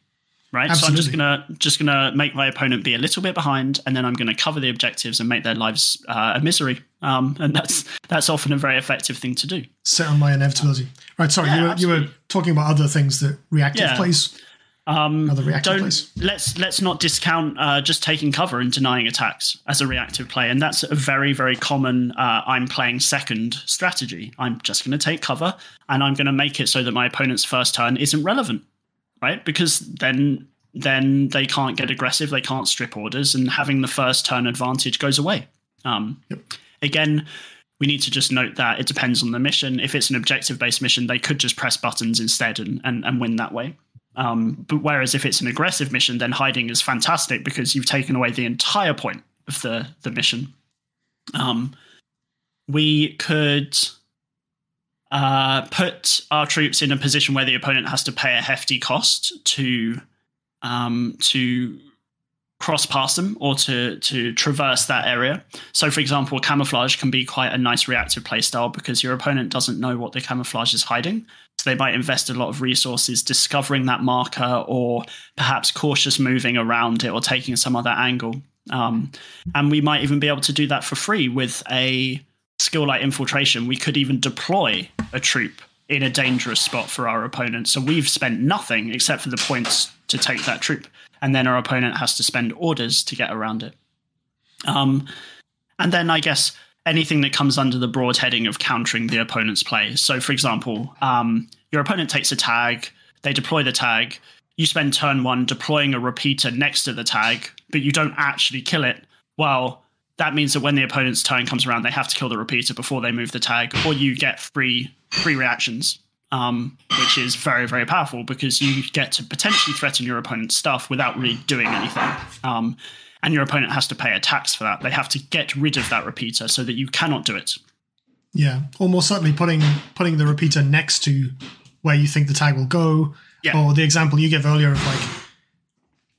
Right. So I'm just gonna just gonna make my opponent be a little bit behind, and then I'm gonna cover the objectives and make their lives uh, a misery. Um, and that's that's often a very effective thing to do. Sit on my inevitability. Right. Sorry, Yeah, you were you were talking about other things that reactive Yeah. plays. Um, don't plays. let's let's not discount uh, just taking cover and denying attacks as a reactive play, and that's a very very common. Uh, I'm playing second strategy. I'm just going to take cover, and I'm going to make it so that my opponent's first turn isn't relevant. right? Because then then they can't get aggressive, they can't strip orders, and having the first turn advantage goes away. Um, Yep. Again, we need to just note that it depends on the mission. If it's an objective based mission, they could just press buttons instead and, and, and win that way. Um, but whereas if it's an aggressive mission, then hiding is fantastic because you've taken away the entire point of the, the mission. Um, we could uh, put our troops in a position where the opponent has to pay a hefty cost to um, to cross past them or to to traverse that area. So, for example, camouflage can be quite a nice reactive playstyle because your opponent doesn't know what the camouflage is hiding. They might invest a lot of resources discovering that marker or perhaps cautious moving around it or taking some other angle. Um, and we might even be able to do that for free with a skill like infiltration. We could even deploy a troop in a dangerous spot for our opponent. So we've spent nothing except for the points to take that troop. And then our opponent has to spend orders to get around it. Um, and then I guess anything that comes under the broad heading of countering the opponent's play. So, for example, um, your opponent takes a tag, they deploy the tag, you spend turn one deploying a repeater next to the tag, but you don't actually kill it. Well, that means that when the opponent's turn comes around, they have to kill the repeater before they move the tag, or you get free free reactions, um, which is very very powerful because you get to potentially threaten your opponent's stuff without really doing anything. Um, and your opponent has to pay a tax for that. They have to get rid of that repeater so that you cannot do it. Yeah, almost certainly putting putting the repeater next to where you think the tag will go, Yeah. or the example you gave earlier of like,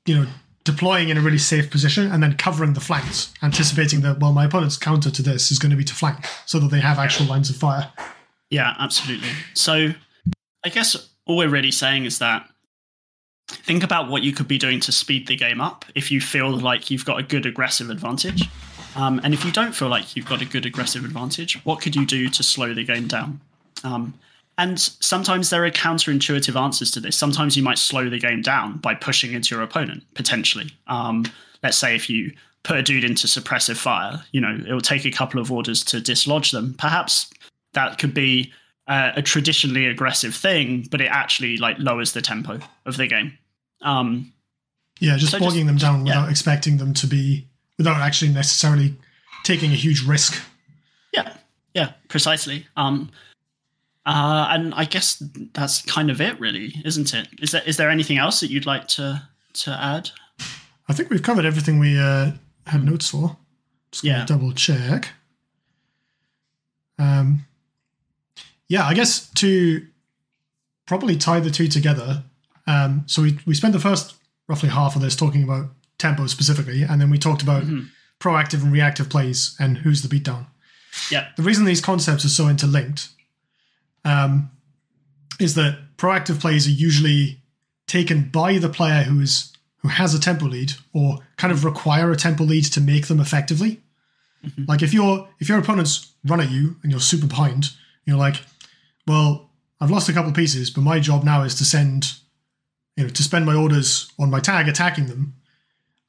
you know, deploying in a really safe position and then covering the flanks, anticipating that well, my opponent's counter to this is going to be to flank, so that they have actual lines of fire. Yeah, absolutely. So I guess all we're really saying is that think about what you could be doing to speed the game up if you feel like you've got a good aggressive advantage. Um, and if you don't feel like you've got a good aggressive advantage, what could you do to slow the game down? Um, and sometimes there are counterintuitive answers to this. Sometimes you might slow the game down by pushing into your opponent, potentially. Um, let's say if you put a dude into suppressive fire, you know, it will take a couple of orders to dislodge them. Perhaps that could be uh, a traditionally aggressive thing, but it actually like lowers the tempo of the game. Um, Yeah, just So bogging just- them down yeah. without expecting them to be, without actually necessarily taking a huge risk. yeah, yeah, precisely. Um, uh, and I guess that's kind of it, really, isn't it? Is there is there anything else that you'd like to to add? I think we've covered everything we uh, had notes for. Just gonna Yeah. double check. Um, yeah, I guess to properly tie the two together. Um, so we we spent the first roughly half of this talking about tempo specifically, and then we talked about Mhm. proactive and reactive plays and who's the beatdown. Yeah, The reason these concepts are so interlinked um, is that proactive plays are usually taken by the player who is who has a tempo lead or kind of require a tempo lead to make them effectively. Like if your if your opponents run at you and you're super behind, you're like, well, I've lost a couple pieces, but my job now is to send, you know, to spend my orders on my tag attacking them.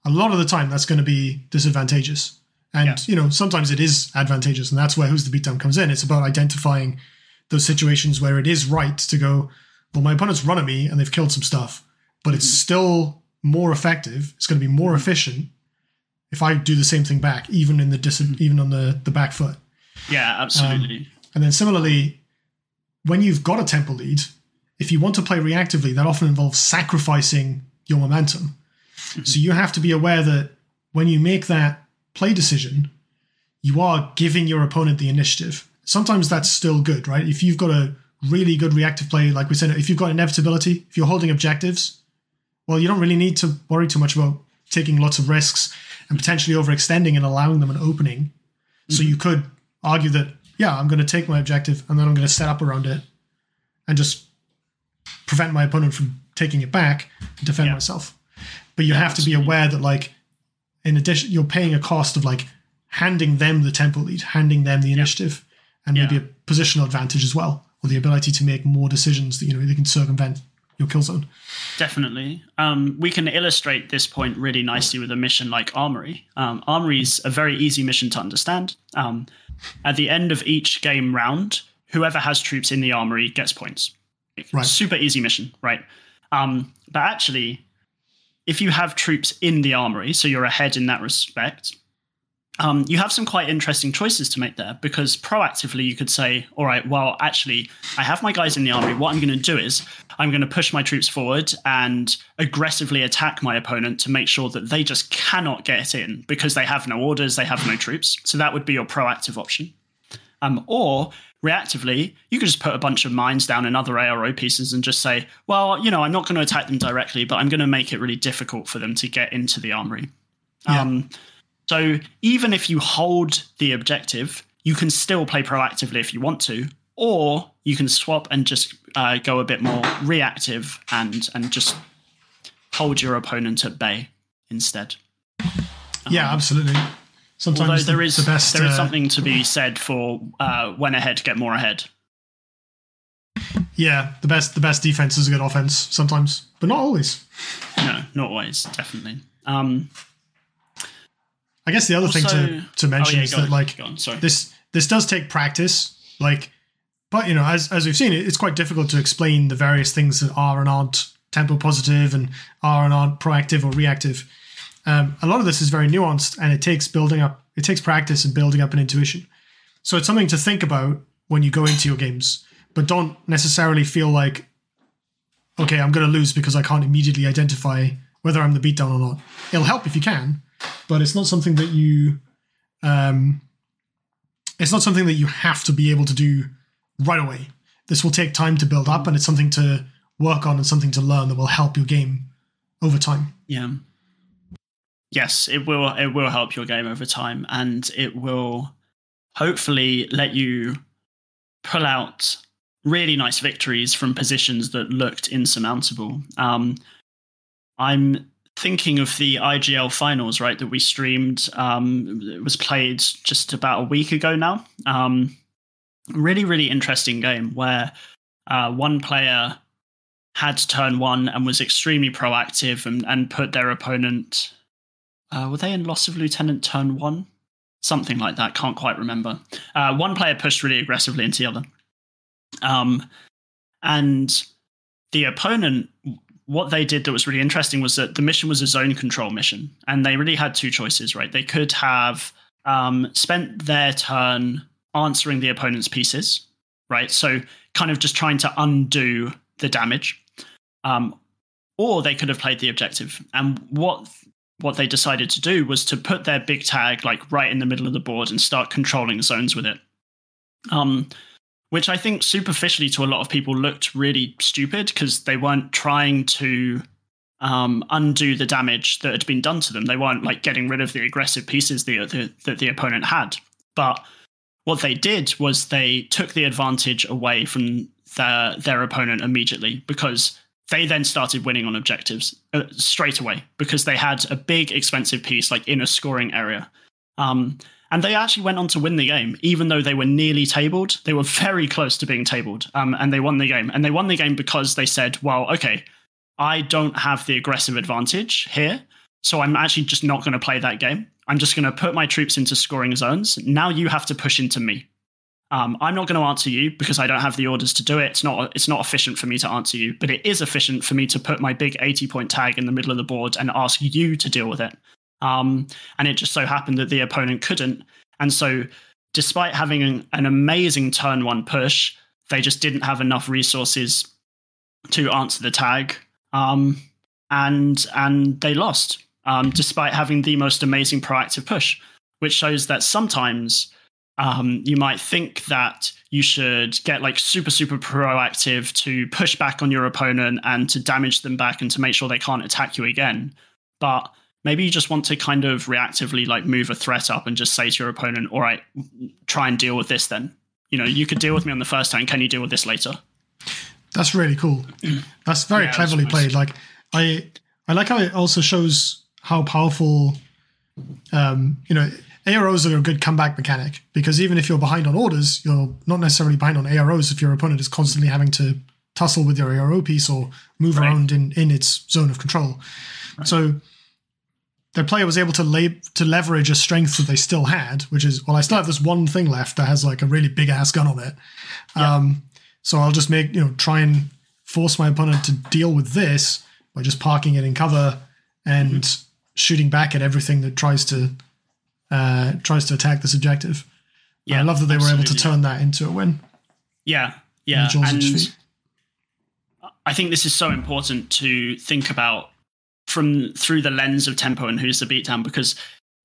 A lot of the time, that's going to be disadvantageous. And Yeah. you know, sometimes it is advantageous, and that's where who's the beatdown comes in. It's about identifying those situations where it is right to go. Well, my opponent's run at me and they've killed some stuff, but it's mm-hmm. still more effective. It's going to be more mm-hmm. efficient if I do the same thing back, even in the dis- mm-hmm. even on the the back foot. yeah, um, absolutely. And then similarly, when you've got a tempo lead, if you want to play reactively, that often involves sacrificing your momentum. So you have to be aware that when you make that play decision, you are giving your opponent the initiative. Sometimes that's still good, right? If you've got a really good reactive play, like we said, if you've got inevitability, if you're holding objectives, well, you don't really need to worry too much about taking lots of risks and potentially overextending and allowing them an opening. So mm-hmm. you could argue that, yeah, I'm going to take my objective and then I'm going to set up around it and just prevent my opponent from taking it back and defend Yeah. myself. But you have to be aware that, like, in addition, you're paying a cost of like handing them the tempo lead, handing them the initiative, and maybe Yeah. a positional advantage as well, or the ability to make more decisions that you know they can circumvent your kill zone. Definitely. Um, we can illustrate this point really nicely with a mission like Armory. Um, Armory is a very easy mission to understand. Um, at the end of each game round, whoever has troops in the armory gets points. Right. Super easy mission, right? Um, but actually, if you have troops in the armory, so you're ahead in that respect, um, you have some quite interesting choices to make there because proactively you could say, all right, well, actually, I have my guys in the army. What I'm going to do is I'm going to push my troops forward and aggressively attack my opponent to make sure that they just cannot get in because they have no orders, they have no troops. So that would be your proactive option. Um, or reactively, you could just put a bunch of mines down in other ARO pieces and just say, well, you know, I'm not going to attack them directly, but I'm going to make it really difficult for them to get into the armory. Yeah. Um, so even if you hold the objective, you can still play proactively if you want to, or you can swap and just uh, go a bit more reactive and and just hold your opponent at bay instead. Yeah, um, absolutely. Sometimes although there is the best, there is uh, something to be said for uh, when ahead, get more ahead. Yeah, the best the best defense is a good offense sometimes, but not always. No, not always, definitely. Um, I guess the other also, thing to, to mention oh yeah, is that on, like this this does take practice. Like, but you know, as as we've seen, it's quite difficult to explain the various things that are and aren't tempo positive and are and aren't proactive or reactive. Um, a lot of this is very nuanced, and it takes building up. It takes practice and building up an intuition. So it's something to think about when you go into your games, but don't necessarily feel like, okay, I'm going to lose because I can't immediately identify whether I'm the beatdown or not. It'll help if you can, but it's not something that you um, it's not something that you have to be able to do right away. This will take time to build up, and it's something to work on and something to learn that will help your game over time. Yeah. Yes, it will. It will help your game over time, and it will hopefully let you pull out really nice victories from positions that looked insurmountable. Um, I'm thinking of the IGL finals, right, that we streamed. Um, it was played just about a week ago now. Um, really, really interesting game where uh, one player had turn one and was extremely proactive and, and put their opponent. Uh, were they in loss of lieutenant turn one? Something like that. Can't quite remember. Uh, one player pushed really aggressively into the other. Um, and the opponent what they did that was really interesting was that the mission was a zone control mission, and they really had two choices, right? They could have um, spent their turn answering the opponent's pieces, right? So kind of just trying to undo the damage, um, or they could have played the objective. And what what they decided to do was to put their big tag like right in the middle of the board and start controlling zones with it. Um, which I think superficially to a lot of people looked really stupid because they weren't trying to um, undo the damage that had been done to them. They weren't like getting rid of the aggressive pieces the, the, that the opponent had. But what they did was they took the advantage away from their their opponent immediately because they then started winning on objectives uh, straight away because they had a big expensive piece like in a scoring area. Um, and they actually went on to win the game, even though they were nearly tabled. They were very close to being tabled, um, and they won the game. And they won the game because they said, well, okay, I don't have the aggressive advantage here. So I'm actually just not going to play that game. I'm just going to put my troops into scoring zones. Now you have to push into me. Um, I'm not going to answer you because I don't have the orders to do it. It's not it's not efficient for me to answer you, but it is efficient for me to put my big 80 point tag in the middle of the board and ask you to deal with it. Um, and it just so happened that the opponent couldn't. And so, despite having an, an amazing turn one push, they just didn't have enough resources to answer the tag. Um, and and they lost, um, despite having the most amazing proactive push, which shows that sometimes um, you might think that you should get like super super proactive to push back on your opponent and to damage them back and to make sure they can't attack you again. But maybe you just want to kind of reactively like move a threat up and just say to your opponent, all right, try and deal with this then. You know, you could deal with me on the first turn. Can you deal with this later? That's really cool. That's very yeah, cleverly that's played. Like I I like how it also shows how powerful um, you know, AROs are a good comeback mechanic because even if you're behind on orders, you're not necessarily behind on AROs if your opponent is constantly having to tussle with your ARO piece or move right. around in, in its zone of control. Right. So their player was able to lay, to leverage a strength that they still had, which is well, I still have this one thing left that has like a really big ass gun on it. Yeah. Um, so I'll just make you know try and force my opponent to deal with this by just parking it in cover and mm-hmm. shooting back at everything that tries to uh, tries to attack this objective. Yeah, I love that they absolutely. were able to turn that into a win. Yeah, yeah, and I think this is so important to think about from through the lens of tempo and who's the beatdown because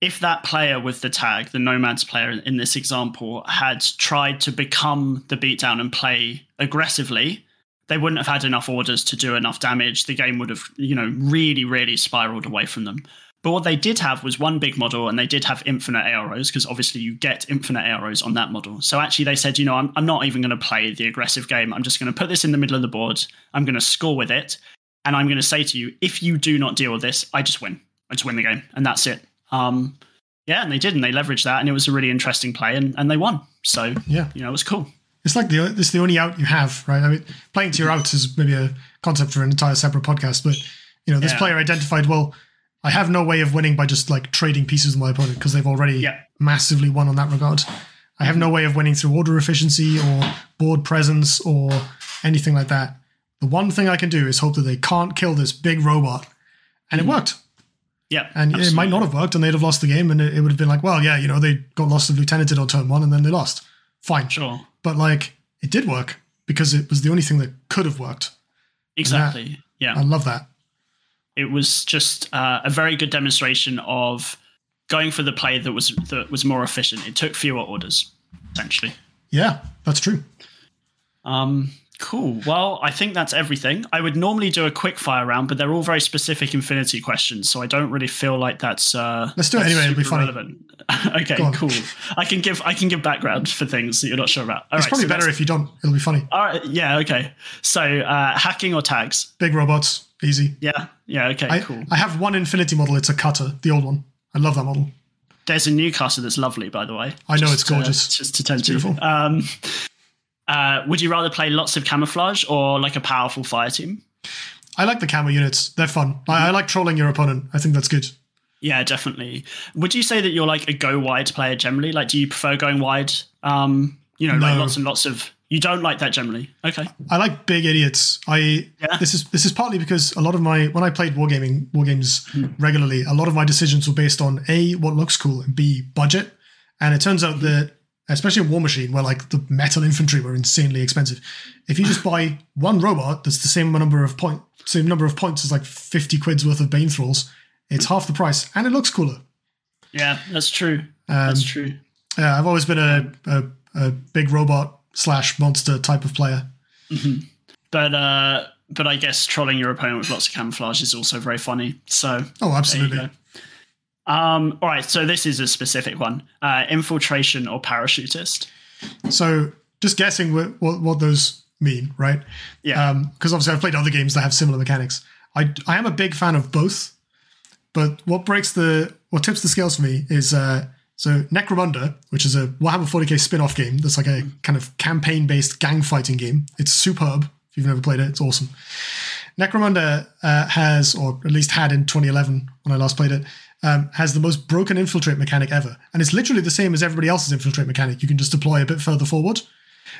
if that player with the tag, the Nomads player in this example, had tried to become the beatdown and play aggressively, they wouldn't have had enough orders to do enough damage. The game would have, you know, really, really spiraled away from them. But what they did have was one big model, and they did have infinite AROs because obviously you get infinite AROs on that model. So actually, they said, you know, I'm, I'm not even going to play the aggressive game. I'm just going to put this in the middle of the board. I'm going to score with it, and I'm going to say to you, if you do not deal with this, I just win. I just win the game, and that's it. Um, yeah, and they did, and they leveraged that, and it was a really interesting play, and, and they won. So yeah, you know, it was cool. It's like the it's the only out you have, right? I mean, playing to your outs is maybe a concept for an entire separate podcast, but you know, this yeah. player identified well I have no way of winning by just like trading pieces with my opponent because they've already yeah. massively won on that regard. I have no way of winning through order efficiency or board presence or anything like that. The one thing I can do is hope that they can't kill this big robot. And it mm. worked. Yeah. And absolutely. it might not have worked and they'd have lost the game and it, it would have been like, well, yeah, you know, they got lost of lieutenanted on turn one and then they lost. Fine. Sure. But like it did work because it was the only thing that could have worked. Exactly. That, yeah. I love that it was just uh, a very good demonstration of going for the play that was that was more efficient. It took fewer orders, essentially. Yeah, that's true. Um, cool. Well, I think that's everything. I would normally do a quick fire round, but they're all very specific Infinity questions, so I don't really feel like that's. Uh, Let's do it anyway. It'll be funny. Relevant. okay, cool. I can give I can give background for things that you're not sure about. All it's right, probably so better if you don't. It'll be funny. All right. Yeah. Okay. So uh, hacking or tags? Big robots. Easy. Yeah. Yeah. Okay. I, cool. I have one Infinity model. It's a cutter, the old one. I love that model. There's a new cutter that's lovely, by the way. I know it's gorgeous. To, just to tempt you. Um, uh, would you rather play lots of camouflage or like a powerful fire team? I like the camo units. They're fun. I, I like trolling your opponent. I think that's good. Yeah, definitely. Would you say that you're like a go wide player generally? Like, do you prefer going wide? Um, you know, no. like lots and lots of you don't like that generally. Okay. I like big idiots. I yeah. this is this is partly because a lot of my when I played wargaming war games hmm. regularly, a lot of my decisions were based on A, what looks cool, and B, budget. And it turns out that especially in Warmachine, where like the metal infantry were insanely expensive. If you just buy one robot that's the same number of point same number of points as like 50 quid's worth of Bane Thralls, it's half the price and it looks cooler. Yeah, that's true. Um, that's true. Yeah, I've always been a, a, a big robot slash monster type of player. Mm-hmm. But uh, but I guess trolling your opponent with lots of camouflage is also very funny. So oh, absolutely. Um, all right, so this is a specific one: uh, infiltration or parachutist. So just guessing what, what, what those mean, right? Yeah. Because um, obviously I've played other games that have similar mechanics. I I am a big fan of both, but what breaks the what tips the scales for me is uh, so Necromunda, which is a Warhammer 40k spin-off game that's like a kind of campaign-based gang fighting game. It's superb. If you've never played it, it's awesome. Necromunda uh, has, or at least had in 2011 when I last played it, um, has the most broken infiltrate mechanic ever, and it's literally the same as everybody else's infiltrate mechanic. You can just deploy a bit further forward,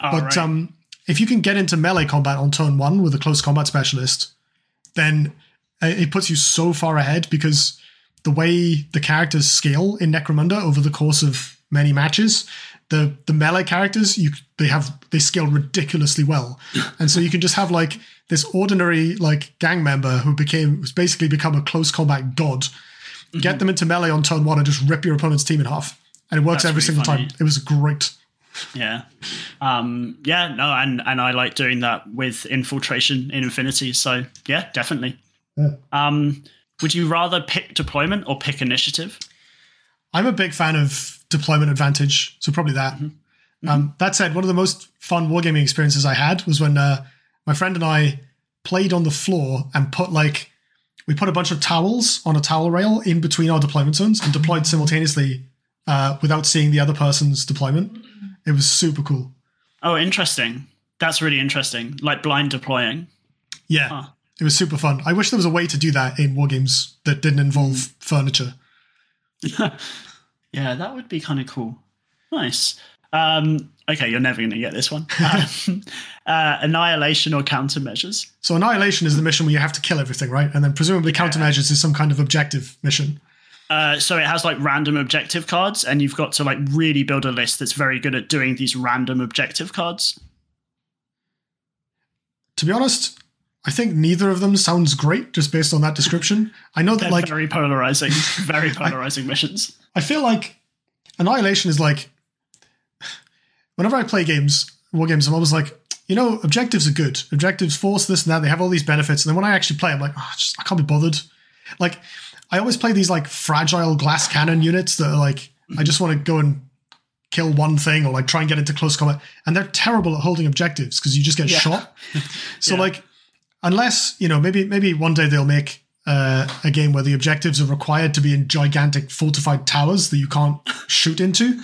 oh, but right. um, if you can get into melee combat on turn one with a close combat specialist, then uh, it puts you so far ahead because the way the characters scale in Necromunda over the course of many matches, the the melee characters you they have they scale ridiculously well, and so you can just have like this ordinary like gang member who became who's basically become a close combat god, mm-hmm. get them into melee on turn one and just rip your opponent's team in half, and it works That's every single funny. time. It was great. Yeah, um, yeah, no, and and I like doing that with infiltration in Infinity. So yeah, definitely. Yeah. Um, would you rather pick deployment or pick initiative? I'm a big fan of deployment advantage, so probably that. Mm-hmm. Mm-hmm. Um, that said, one of the most fun wargaming experiences I had was when uh, my friend and I played on the floor and put like we put a bunch of towels on a towel rail in between our deployment zones and deployed simultaneously uh, without seeing the other person's deployment. It was super cool. Oh, interesting. That's really interesting. Like blind deploying. Yeah. Huh. It was super fun. I wish there was a way to do that in war games that didn't involve furniture. yeah, that would be kind of cool. Nice. Um, Okay, you're never going to get this one. Um, uh, annihilation or countermeasures. So annihilation is the mission where you have to kill everything, right? And then presumably countermeasures is some kind of objective mission. Uh, so it has like random objective cards, and you've got to like really build a list that's very good at doing these random objective cards. To be honest, I think neither of them sounds great just based on that description. I know that They're like very polarizing, very polarizing missions. I feel like Annihilation is like whenever I play games, war games, I'm always like, you know, objectives are good. Objectives force this and that. They have all these benefits. And then when I actually play, I'm like, oh, just, I can't be bothered. Like, I always play these like fragile glass cannon units that are like, I just want to go and kill one thing or like try and get into close combat. And they're terrible at holding objectives because you just get Yeah. shot. So Yeah. like, unless you know, maybe maybe one day they'll make uh, a game where the objectives are required to be in gigantic fortified towers that you can't shoot into.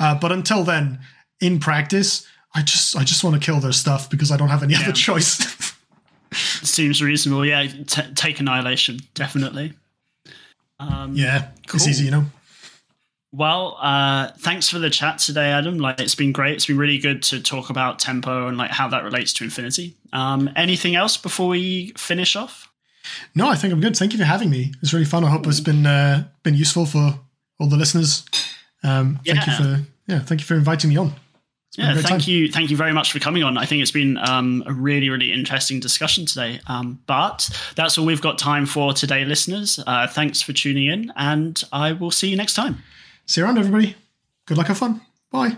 Uh, but until then, in practice, I just I just want to kill their stuff because I don't have any Yeah. other choice. Seems reasonable. Yeah, t- take annihilation definitely. Um, yeah, it's easy, you know. Well, uh, thanks for the chat today, Adam. Like, it's been great. It's been really good to talk about tempo and like how that relates to Infinity. Um, anything else before we finish off? No, I think I'm good. Thank you for having me. It's really fun. I hope it's been uh, been useful for all the listeners. Um, Thank you for yeah, thank you for inviting me on. It's been a Yeah, thank time. you, thank you very much for coming on. I think it's been um, a really, really interesting discussion today. Um, but that's all we've got time for today, listeners. Uh, thanks for tuning in, and I will see you next time. See you around, everybody. Good luck, have fun. Bye.